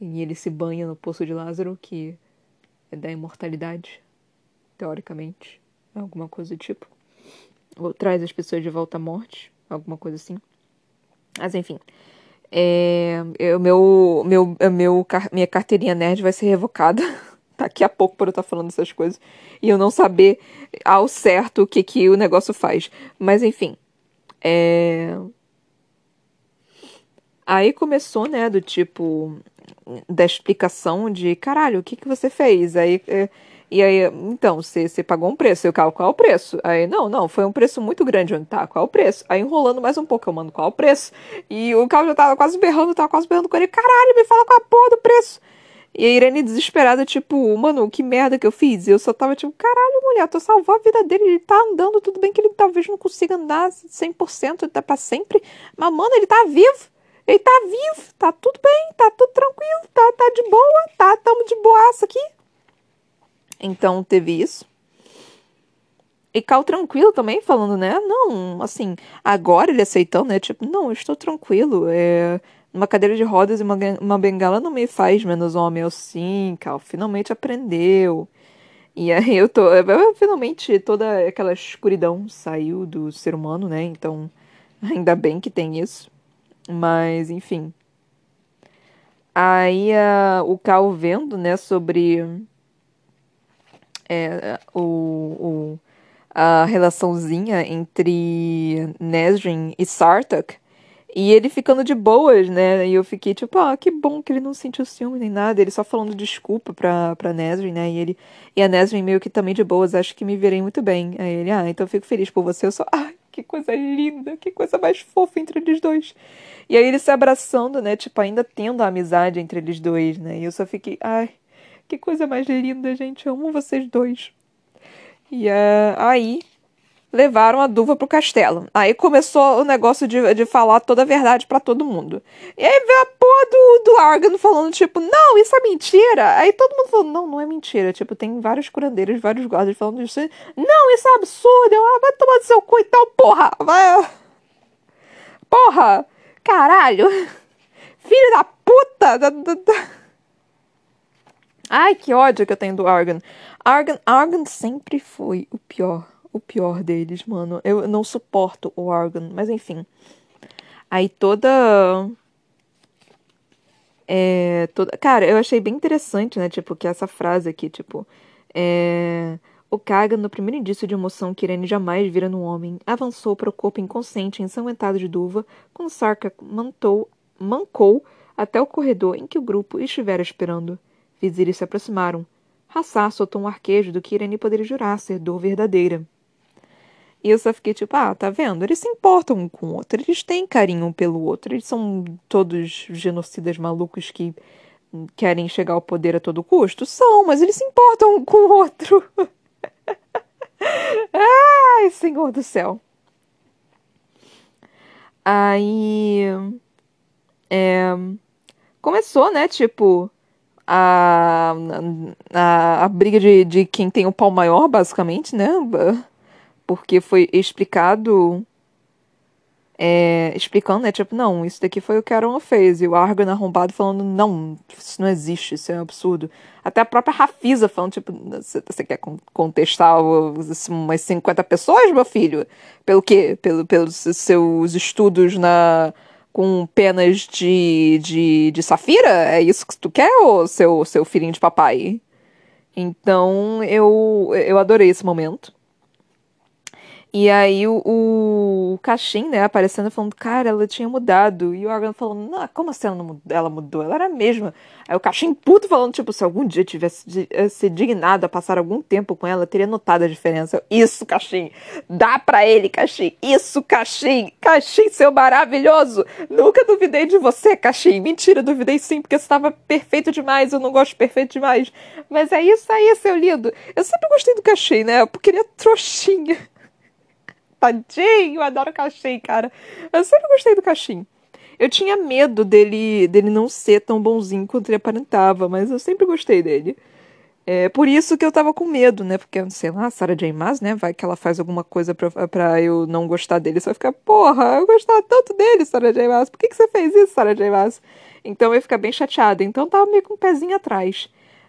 e ele se banha no Poço de Lázaro, que é da imortalidade, teoricamente, alguma coisa do tipo. Ou traz as pessoas de volta à morte alguma coisa assim. Mas enfim. É, eu, meu, meu, meu, minha carteirinha nerd vai ser revocada (laughs) daqui a pouco por eu estar falando essas coisas e eu não saber ao certo o que, que o negócio faz. Mas enfim. É... Aí começou, né, do tipo da explicação de caralho, o que, que você fez? Aí. É e aí, então, você, pagou um preço. Eu, qual, qual é o preço? Aí, não, não, foi um preço muito grande. Onde tá? Qual é o preço? Aí, enrolando mais um pouco, eu mando qual é o preço? E o Cal já tava quase berrando, tava quase berrando com ele. Caralho, me fala qual a porra do preço. E a Irene desesperada, tipo, mano, que merda que eu fiz? Eu só tava tipo, caralho, mulher, tu salvou a vida dele, ele tá andando, tudo bem que ele talvez não consiga andar 100% tá pra sempre, mas, mano, ele tá vivo. Ele tá vivo, tá tudo bem, tá tudo tranquilo, tá, tá de boa, tá, tamo de boaça aqui. Então teve isso. E Cal tranquilo também, falando, né? Não, assim, agora ele aceitando, né? Tipo, não, eu estou tranquilo. É, uma cadeira de rodas e uma, uma bengala não me faz menos homem. Eu sim, Cal, finalmente aprendeu. E aí eu tô. Finalmente toda aquela escuridão saiu do ser humano, né? Então, ainda bem que tem isso. Mas, enfim. Aí uh, o Cal vendo, né, sobre é, o, o, a relaçãozinha entre Nesrin e Sartak. E ele ficando de boas, né? E eu fiquei tipo, ah, que bom que ele não sentiu ciúme nem nada. Ele só falando desculpa pra, pra Nesrin, né? E, ele, e a Nesrin meio que também de boas, acho que me virei muito bem. Aí ele, ah, então eu fico feliz por você. Eu só, ai, que coisa linda, que coisa mais fofa entre eles dois. E aí eles se abraçando, né? Tipo, ainda tendo a amizade entre eles dois, né? E eu só fiquei, ai, que coisa mais linda, gente. Eu amo vocês dois. E uh, aí levaram a Duva pro castelo. Aí começou o negócio de, de falar toda a verdade para todo mundo. E aí veio a porra do, do Argan falando, tipo, não, isso é mentira. Aí todo mundo falou, não, não é mentira. Tipo, tem vários curandeiros, vários guardas falando isso. Não, isso é absurdo. Eu, ah, vai tomar do seu cu então, porra. Vai. Porra. Caralho. (laughs) Filho da puta. Da, da, da. Ai, que ódio que eu tenho do Argan. Argan, Argan sempre foi o pior. O pior deles, mano. Eu não suporto o Argan, mas enfim. Aí toda. É, toda. Cara, eu achei bem interessante, né? Tipo, que essa frase aqui, tipo. É, O Kaga, no primeiro indício de emoção que Irene jamais vira no homem, avançou para o corpo inconsciente ensanguentado de Duva, quando Sarka mantou, mancou até o corredor em que o grupo estivera esperando. Vizires se aproximaram. Hassar soltou um arquejo do que Irene poderia jurar ser dor verdadeira. E eu só fiquei tipo, ah, tá vendo? Eles se importam um com o outro, eles têm carinho um pelo outro, eles são todos genocidas malucos que querem chegar ao poder a todo custo? São, mas eles se importam um com o outro. (laughs) Ai, Senhor do céu. Aí. É, começou, né? Tipo. A, a, a briga de, de quem tem o pau maior, basicamente, né? Porque foi explicado é, explicando, né? Tipo, não, isso daqui foi o que Aaron fez. E o Argon arrombado falando, não, isso não existe, isso é um absurdo. Até a própria Rafisa falando, tipo, você quer contestar umas 50 pessoas, meu filho? Pelo quê? Pelo, pelos seus estudos na com penas de, de, de safira? É isso que tu quer, ou seu, seu filhinho de papai? Então, eu, eu adorei esse momento. E aí o, o né, aparecendo falando, cara, ela tinha mudado. E o Argon falando, não, como assim ela, mudou? ela mudou? Ela era a mesma. Aí o Caixin puto falando, tipo, se algum dia tivesse eh, se dignado a passar algum tempo com ela, teria notado a diferença. Isso, Caixin! Dá pra ele, Caixin! Isso, Caixin! Caixin, seu maravilhoso! Nunca duvidei de você, Caixin! Mentira, duvidei sim, porque você estava perfeito demais. Eu não gosto de perfeito demais. Mas é isso aí, seu lindo. Eu sempre gostei do Caixin, né? Ele é trouxinha. Tadinho, eu adoro o cara. Eu sempre gostei do Caixin. Eu tinha medo dele, dele não ser tão bonzinho quanto ele aparentava, mas eu sempre gostei dele. É por isso que eu tava com medo, né? Porque, sei lá, Sarah J. Maas, né? Vai que ela faz alguma coisa pra, pra eu não gostar dele. Vai ficar, porra, eu gostava tanto dele, Sarah J. Maas. Por que, que você fez isso, Sarah J. Maas? Então eu ia ficar bem chateada. Então eu tava meio com um pezinho atrás.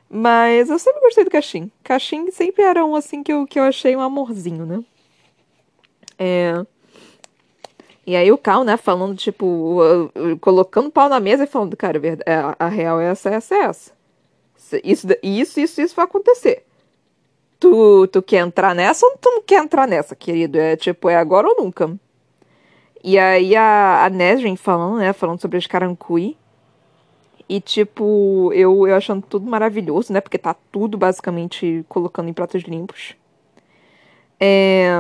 Mas eu sempre gostei do Caixin. Caixin sempre era um, assim, que eu, que eu achei um amorzinho, né? É... E aí o Cal, né, falando, tipo, colocando o pau na mesa e falando, cara, a, a real é essa, essa, essa. Isso, isso, isso, isso vai acontecer. Tu, tu quer entrar nessa ou tu não quer entrar nessa, querido? É tipo, é agora ou nunca. E aí a, a Nesrin falando, né, falando sobre as Carancui. E, tipo, eu, eu achando tudo maravilhoso, né, porque tá tudo basicamente colocando em pratos limpos. É...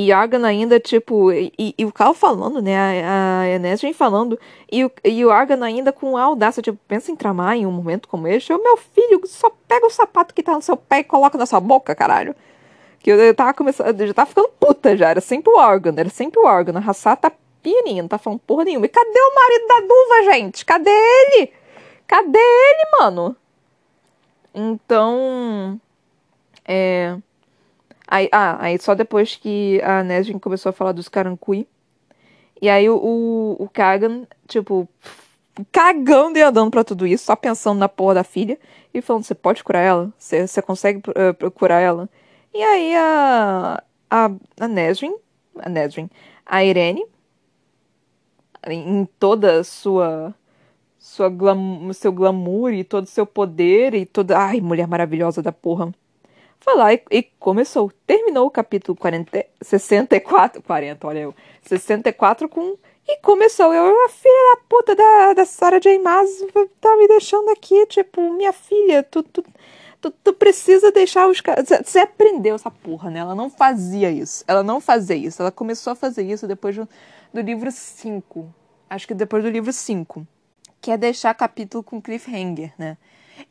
E Argan ainda, tipo, e, e, o Cal falando, né? A, a Enesrin falando, e o, e o Argan ainda com a audácia, tipo, pensa em tramar em um momento como este. O meu filho só pega o sapato que tá no seu pé e coloca na sua boca, caralho. Que eu, eu tava começando, eu já tava ficando puta já, era sempre o Argan, era sempre o Argan. A Hassá tá não tá falando porra nenhuma. E cadê o marido da Duva, gente? Cadê ele? Cadê ele, mano? Então. É. Aí, ah, aí só depois que a Nesrin começou a falar dos Karankui. E aí o, o, o Kagan, tipo, cagando e andando pra tudo isso, só pensando na porra da filha. E falando, você pode curar ela? Você, consegue uh, curar ela? E aí a, a, a Nesrin, a Nesrin, a Irene, em toda a sua sua glam, seu glamour e todo o seu poder e toda. Ai, mulher maravilhosa da porra foi lá e, e, começou. Terminou o capítulo 40, 64, 40, olha eu, 64 com. E começou. Eu, a filha da puta da, da Sarah J. Maas tá me deixando aqui, tipo, minha filha, tu, tu, tu, tu precisa deixar os caras. Você aprendeu essa porra, né? Ela não fazia isso. Ela não fazia isso. Ela começou a fazer isso depois do, do livro 5. Acho que depois do livro 5. Que é deixar capítulo com cliffhanger, né?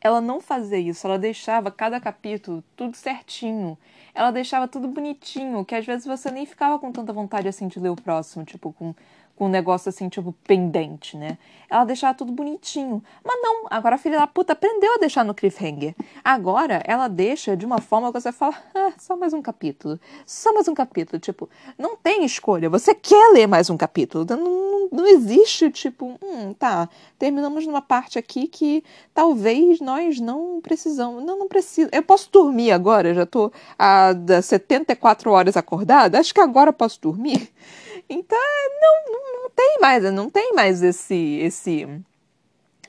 Ela não fazia isso, ela deixava cada capítulo tudo certinho. Ela deixava tudo bonitinho, que às vezes você nem ficava com tanta vontade assim de ler o próximo, tipo, com com um negócio assim, tipo, pendente, né? Ela deixava tudo bonitinho. Mas não, agora a filha da puta aprendeu a deixar no cliffhanger. Agora ela deixa de uma forma que você fala, ah, só mais um capítulo. Só mais um capítulo. Tipo, não tem escolha. Você quer ler mais um capítulo. Não, não, não existe, tipo, hum, tá, terminamos numa parte aqui que talvez nós não precisamos. Não, não precisa. Eu posso dormir agora, já tô há 74 horas acordada. Acho que agora posso dormir. (laughs) Então, não, não, tem mais, não tem mais esse esse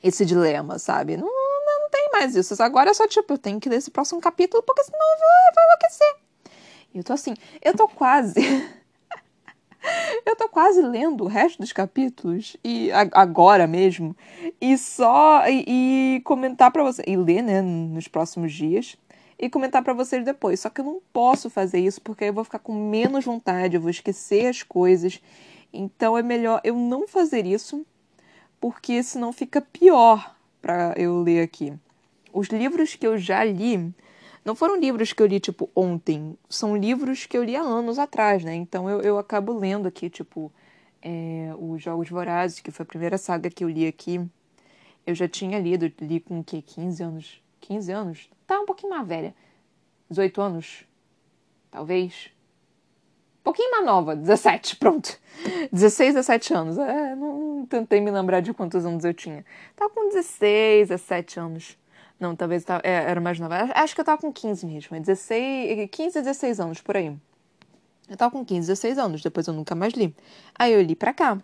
esse dilema, sabe? Não, não não tem mais isso. Agora é só tipo, eu tenho que ler esse próximo capítulo, porque senão eu vou, eu vou enlouquecer. E eu tô assim, eu tô quase. (laughs) eu tô quase lendo o resto dos capítulos, e agora mesmo, e só. E, e comentar para você. E ler, né, nos próximos dias e comentar para vocês depois. Só que eu não posso fazer isso porque eu vou ficar com menos vontade, eu vou esquecer as coisas. Então é melhor eu não fazer isso, porque senão fica pior para eu ler aqui. Os livros que eu já li não foram livros que eu li, tipo, ontem. São livros que eu li há anos atrás, né? Então eu, eu acabo lendo aqui, tipo, é, os Jogos Vorazes, que foi a primeira saga que eu li aqui. Eu já tinha lido, li com o quê? 15 anos? 15 anos? Tá um pouquinho mais velha. 18 anos? Talvez. Um pouquinho mais nova, 17, pronto. (laughs) 16, 17 anos. É, não, tentei me lembrar de quantos anos eu tinha. Tava com 16, 17 anos. Não, talvez tava, é, era mais nova. Acho que eu tava com 15 mesmo. 16, 15, 16 anos, por aí. Eu tava com 15, 16 anos, depois eu nunca mais li. Aí eu li pra cá.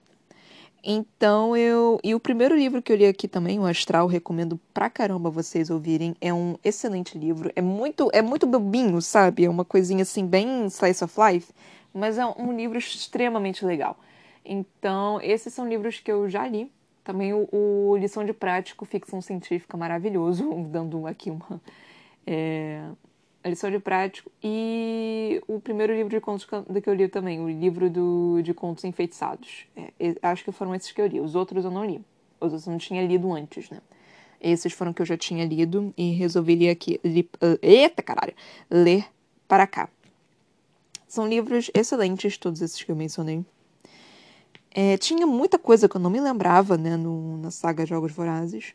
Então eu. E o primeiro livro que eu li aqui também, o Astral, recomendo pra caramba vocês ouvirem. É um excelente livro. É muito, é muito bobinho, sabe? É uma coisinha assim, bem slice of life. Mas é um livro extremamente legal. Então, esses são livros que eu já li. Também o, o Lição de Prático, Ficção Científica, maravilhoso, (laughs) dando aqui uma. É, a lição de prático. E o primeiro livro de contos que eu li também, o livro do, de contos enfeitiçados. É, acho que foram esses que eu li. Os outros eu não li. Os outros eu não tinha lido antes, né? Esses foram que eu já tinha lido e resolvi ler aqui. Li, uh, eita caralho! Ler para cá. São livros excelentes, todos esses que eu mencionei. É, tinha muita coisa que eu não me lembrava, né, no, na saga Jogos Vorazes.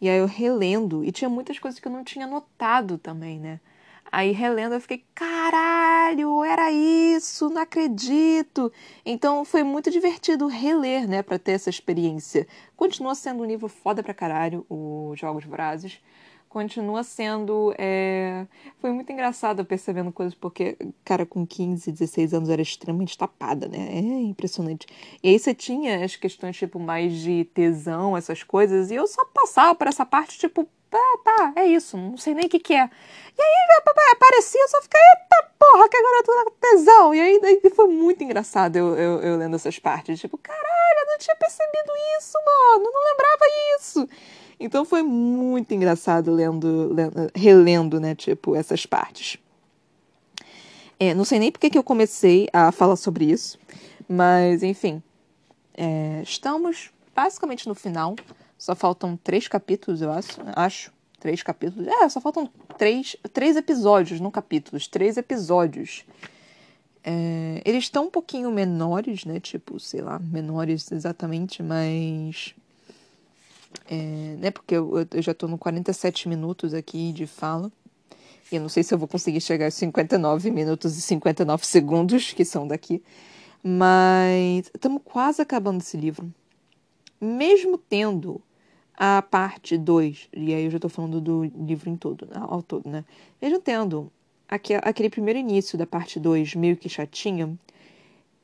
E aí eu relendo, e tinha muitas coisas que eu não tinha notado também, né? Aí relendo eu fiquei, caralho, era isso, não acredito. Então foi muito divertido reler, né, para ter essa experiência. Continua sendo um livro foda pra caralho, os Jogos Vorazes. Continua sendo. É... Foi muito engraçado percebendo coisas, porque, cara, com 15, 16 anos era extremamente tapada, né? É impressionante. E aí você tinha as questões, tipo, mais de tesão, essas coisas, e eu só passava por essa parte, tipo, tá, tá, é isso, não sei nem o que que é. E aí aparecia, eu só fiquei, eita porra, que agora eu tô com tesão. E aí, aí foi muito engraçado eu, eu, eu, lendo essas partes. Tipo, caralho, eu não tinha percebido isso, mano, não lembrava isso. Então foi muito engraçado lendo, lendo relendo, né, tipo, essas partes. É, não sei nem porque que eu comecei a falar sobre isso, mas enfim, é, estamos basicamente no final. Só faltam três capítulos, eu acho. Acho. Três capítulos. É, só faltam três, três episódios, não capítulos. Três episódios. É, eles estão um pouquinho menores, né? Tipo, sei lá, menores exatamente, mas. É, né? Porque eu, eu já tô no 47 minutos aqui de fala. E eu não sei se eu vou conseguir chegar aos 59 minutos e 59 segundos, que são daqui. Mas estamos quase acabando esse livro. Mesmo tendo a parte 2, e aí eu já estou falando do livro em todo, né, ao todo, né? Mesmo tendo aquele primeiro início da parte 2 meio que chatinha,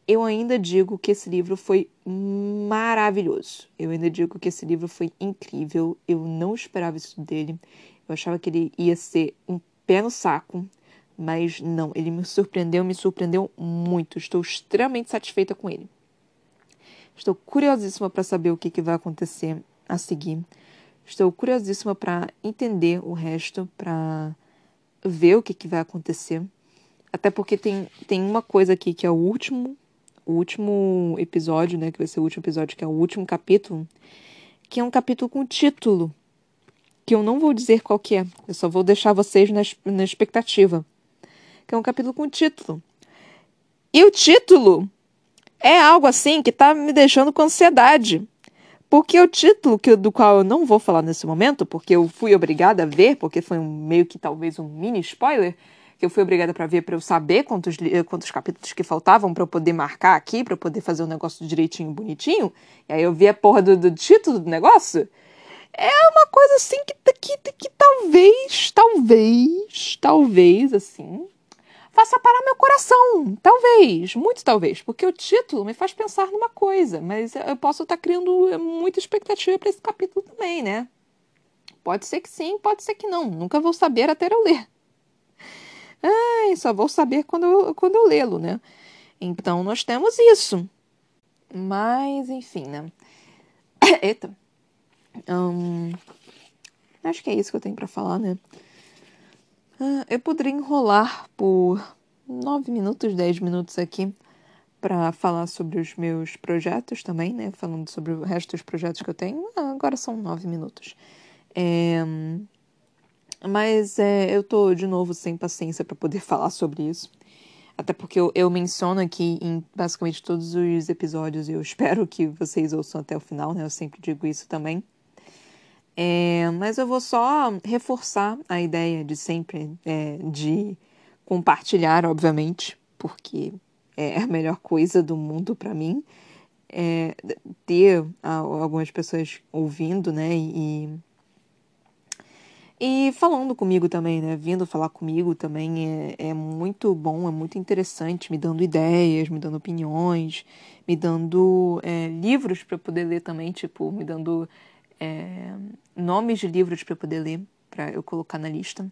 eu ainda digo que esse livro foi maravilhoso. Eu ainda digo que esse livro foi incrível. Eu não esperava isso dele. Eu achava que ele ia ser um pé no saco, mas não, ele me surpreendeu, me surpreendeu muito. Estou extremamente satisfeita com ele. Estou curiosíssima para saber o que, que vai acontecer a seguir. Estou curiosíssima para entender o resto, para ver o que, que vai acontecer. Até porque tem, tem uma coisa aqui que é o último, o último episódio, né? Que vai ser o último episódio, que é o último capítulo, que é um capítulo com título. Que eu não vou dizer qual que é. Eu só vou deixar vocês na, na expectativa. Que é um capítulo com título. E o título é algo assim que tá me deixando com ansiedade. Porque o título que, do qual eu não vou falar nesse momento, porque eu fui obrigada a ver, porque foi um, meio que talvez um mini spoiler, que eu fui obrigada para ver para eu saber quantos, quantos capítulos que faltavam para eu poder marcar aqui, para eu poder fazer o um negócio direitinho, bonitinho. E aí eu vi a porra do, do título do negócio. É uma coisa assim que, que, que talvez, talvez, talvez, assim, faça parar meu coração. Talvez, muito talvez, porque o título me faz pensar numa coisa, mas eu posso estar criando muita expectativa para esse capítulo também, né? Pode ser que sim, pode ser que não. Nunca vou saber até eu ler. Ai, só vou saber quando quando eu lê-lo, né? Então nós temos isso. Mas, enfim, né? (coughs) Eita. Um, acho que é isso que eu tenho para falar, né? Uh, eu poderia enrolar por 9 minutos, 10 minutos aqui para falar sobre os meus projetos também, né? Falando sobre o resto dos projetos que eu tenho. Ah, agora são 9 minutos. É... Mas é, eu tô de novo sem paciência para poder (laughs) falar sobre isso. Até porque eu, eu menciono aqui em basicamente todos os episódios e eu espero que vocês ouçam até o final, né? Eu sempre digo isso também. É, mas eu vou só reforçar a ideia de sempre é, de compartilhar, obviamente, porque é a melhor coisa do mundo para mim. É, ter algumas pessoas ouvindo, né, e, e falando comigo também, né, vindo falar comigo também é, é muito bom, é muito interessante, me dando ideias, me dando opiniões, me dando é, livros para poder ler também, tipo, me dando é, nomes de livros para poder ler, para eu colocar na lista.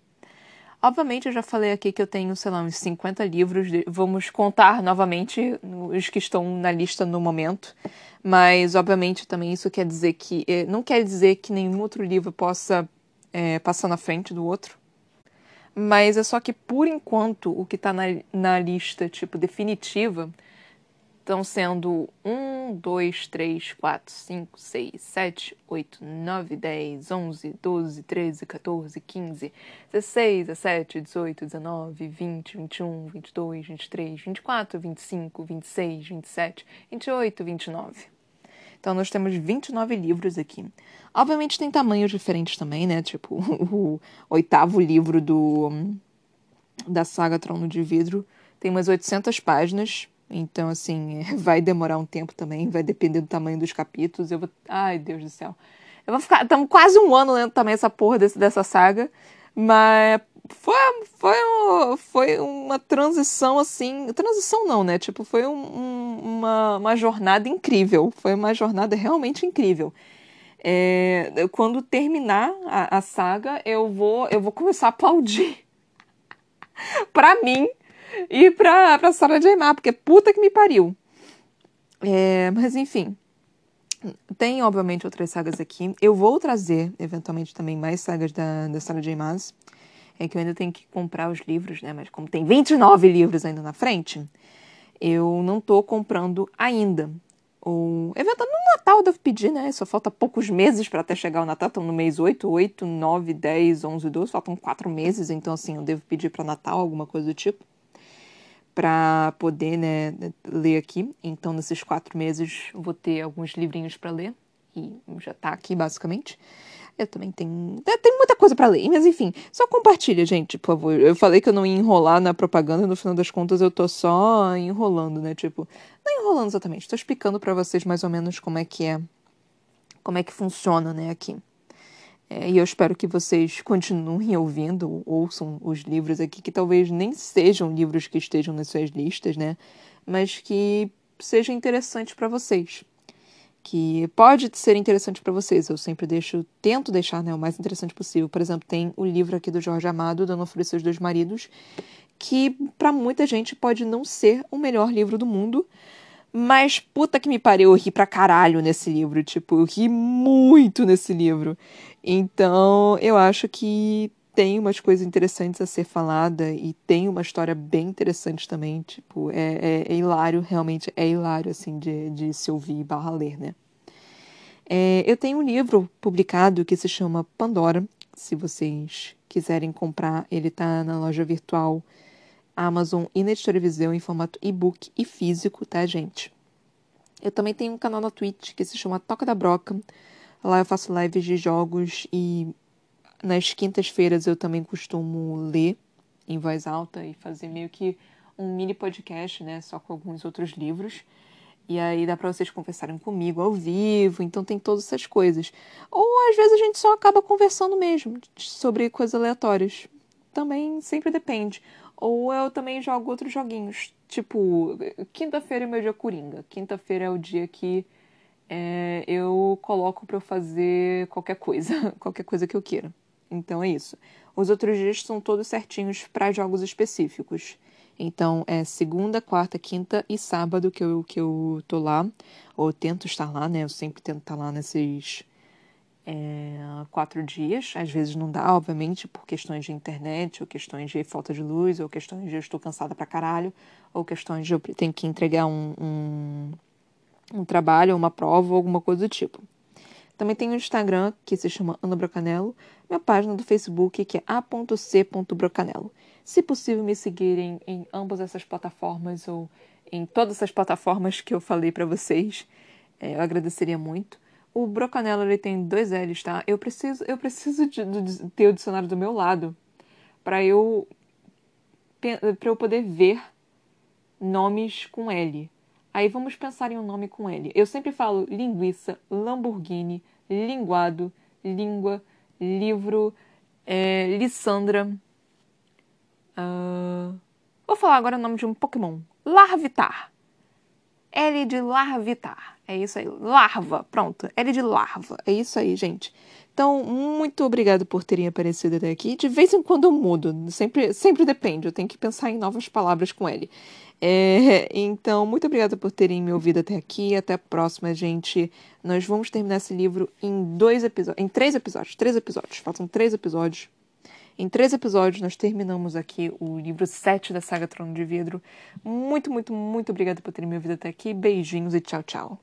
Obviamente, eu já falei aqui que eu tenho, sei lá, uns 50 livros. De... Vamos contar novamente os que estão na lista no momento. Mas, obviamente, também isso quer dizer que. Eh, não quer dizer que nenhum outro livro possa é, passar na frente do outro. Mas é só que, por enquanto, o que está na, na lista, tipo, definitiva, estão sendo 1, 2, 3, 4, 5, 6, 7, 8, 9, 10, 11, 12, 13, 14, 15, 16, 17, 18, 19, 20, 21, 22, 23, 24, 25, 26, 27, 28, 29. Então nós temos 29 livros aqui. Obviamente tem tamanhos diferentes também, né? Tipo, (laughs) o oitavo livro do da saga Trono de Vidro tem umas 800 páginas então, assim, (laughs) vai demorar um tempo também, vai depender do tamanho dos capítulos. Eu vou. Ai, Deus do céu. Eu vou ficar. Estamos quase um ano lendo também essa porra desse, dessa saga. Mas foi, foi, foi uma transição assim. Transição não, né? Tipo, foi um, um, uma, uma jornada incrível. Foi uma jornada realmente incrível. É, quando terminar a, a saga, eu vou, eu vou começar a aplaudir. (laughs) pra mim, e pra, pra Sarah J. Maas, porque puta que me pariu. É, mas enfim. Tem, obviamente, outras sagas aqui. Eu vou trazer, eventualmente, também mais sagas da, da Sarah J. Maas. É que eu ainda tenho que comprar os livros, né? Mas como tem 29 livros ainda na frente, eu não tô comprando ainda. Ou, eventualmente, no Natal eu devo pedir, né? Só falta poucos meses para até chegar o Natal. Estão no mês 8, 8, 9, 10, 11, 12. Faltam quatro meses. Então, assim, eu devo pedir para Natal, alguma coisa do tipo para poder né, ler aqui. Então, nesses quatro meses, vou ter alguns livrinhos para ler e já está aqui basicamente. Eu também tenho, tem muita coisa para ler, mas enfim, só compartilha, gente, por favor. Eu falei que eu não ia enrolar na propaganda, no final das contas eu tô só enrolando, né? Tipo, não enrolando exatamente, tô explicando para vocês mais ou menos como é que é, como é que funciona, né, aqui. É, e eu espero que vocês continuem ouvindo, ouçam os livros aqui, que talvez nem sejam livros que estejam nas suas listas, né? Mas que sejam interessantes para vocês. Que pode ser interessante para vocês. Eu sempre deixo, tento deixar né, o mais interessante possível. Por exemplo, tem o livro aqui do Jorge Amado, Dona Flor e seus dois maridos, que para muita gente pode não ser o melhor livro do mundo, mas puta que me pariu, eu ri pra caralho nesse livro. Tipo, eu ri muito nesse livro. Então, eu acho que tem umas coisas interessantes a ser falada e tem uma história bem interessante também. Tipo, é, é, é hilário, realmente é hilário, assim, de, de se ouvir barra ler, né? É, eu tenho um livro publicado que se chama Pandora. Se vocês quiserem comprar, ele tá na loja virtual Amazon e na Editora Viseu em formato e-book e físico, tá, gente? Eu também tenho um canal na Twitch que se chama Toca da Broca. Lá eu faço lives de jogos e nas quintas-feiras eu também costumo ler em voz alta e fazer meio que um mini podcast, né, só com alguns outros livros. E aí dá para vocês conversarem comigo ao vivo, então tem todas essas coisas. Ou às vezes a gente só acaba conversando mesmo sobre coisas aleatórias. Também sempre depende. Ou eu também jogo outros joguinhos. Tipo, quinta-feira é meu dia coringa. Quinta-feira é o dia que é, eu coloco para eu fazer qualquer coisa, (laughs) qualquer coisa que eu queira. Então é isso. Os outros dias são todos certinhos para jogos específicos. Então é segunda, quarta, quinta e sábado que eu, que eu tô lá. Ou tento estar lá, né? Eu sempre tento estar lá nesses é, quatro dias. Às vezes não dá, obviamente, por questões de internet, ou questões de falta de luz, ou questões de eu estou cansada pra caralho, ou questões de eu tenho que entregar um, um, um trabalho, uma prova, ou alguma coisa do tipo. Também tem o Instagram, que se chama Ana Brocanello, minha página do Facebook, que é a.c.brocanello. Se possível, me seguirem em ambas essas plataformas ou em todas essas plataformas que eu falei para vocês. É, eu agradeceria muito. O Brocanello ele tem dois L's, tá? Eu preciso, eu preciso de, de ter o dicionário do meu lado para eu para eu poder ver nomes com L. Aí vamos pensar em um nome com L. Eu sempre falo linguiça, Lamborghini, linguado, língua, livro, é, Lissandra. Uh, vou falar agora o nome de um Pokémon. Larvitar. L de Larvitar. É isso aí. Larva. Pronto. L de larva. É isso aí, gente. Então, muito obrigado por terem aparecido até aqui. De vez em quando eu mudo. Sempre, sempre depende. Eu tenho que pensar em novas palavras com L. É, então, muito obrigada por terem me ouvido até aqui. Até a próxima, gente. Nós vamos terminar esse livro em dois episódios. Em três episódios. Três episódios. Faltam três episódios. Em três episódios, nós terminamos aqui o livro 7 da saga Trono de Vidro. Muito, muito, muito obrigada por terem me ouvido até aqui. Beijinhos e tchau, tchau.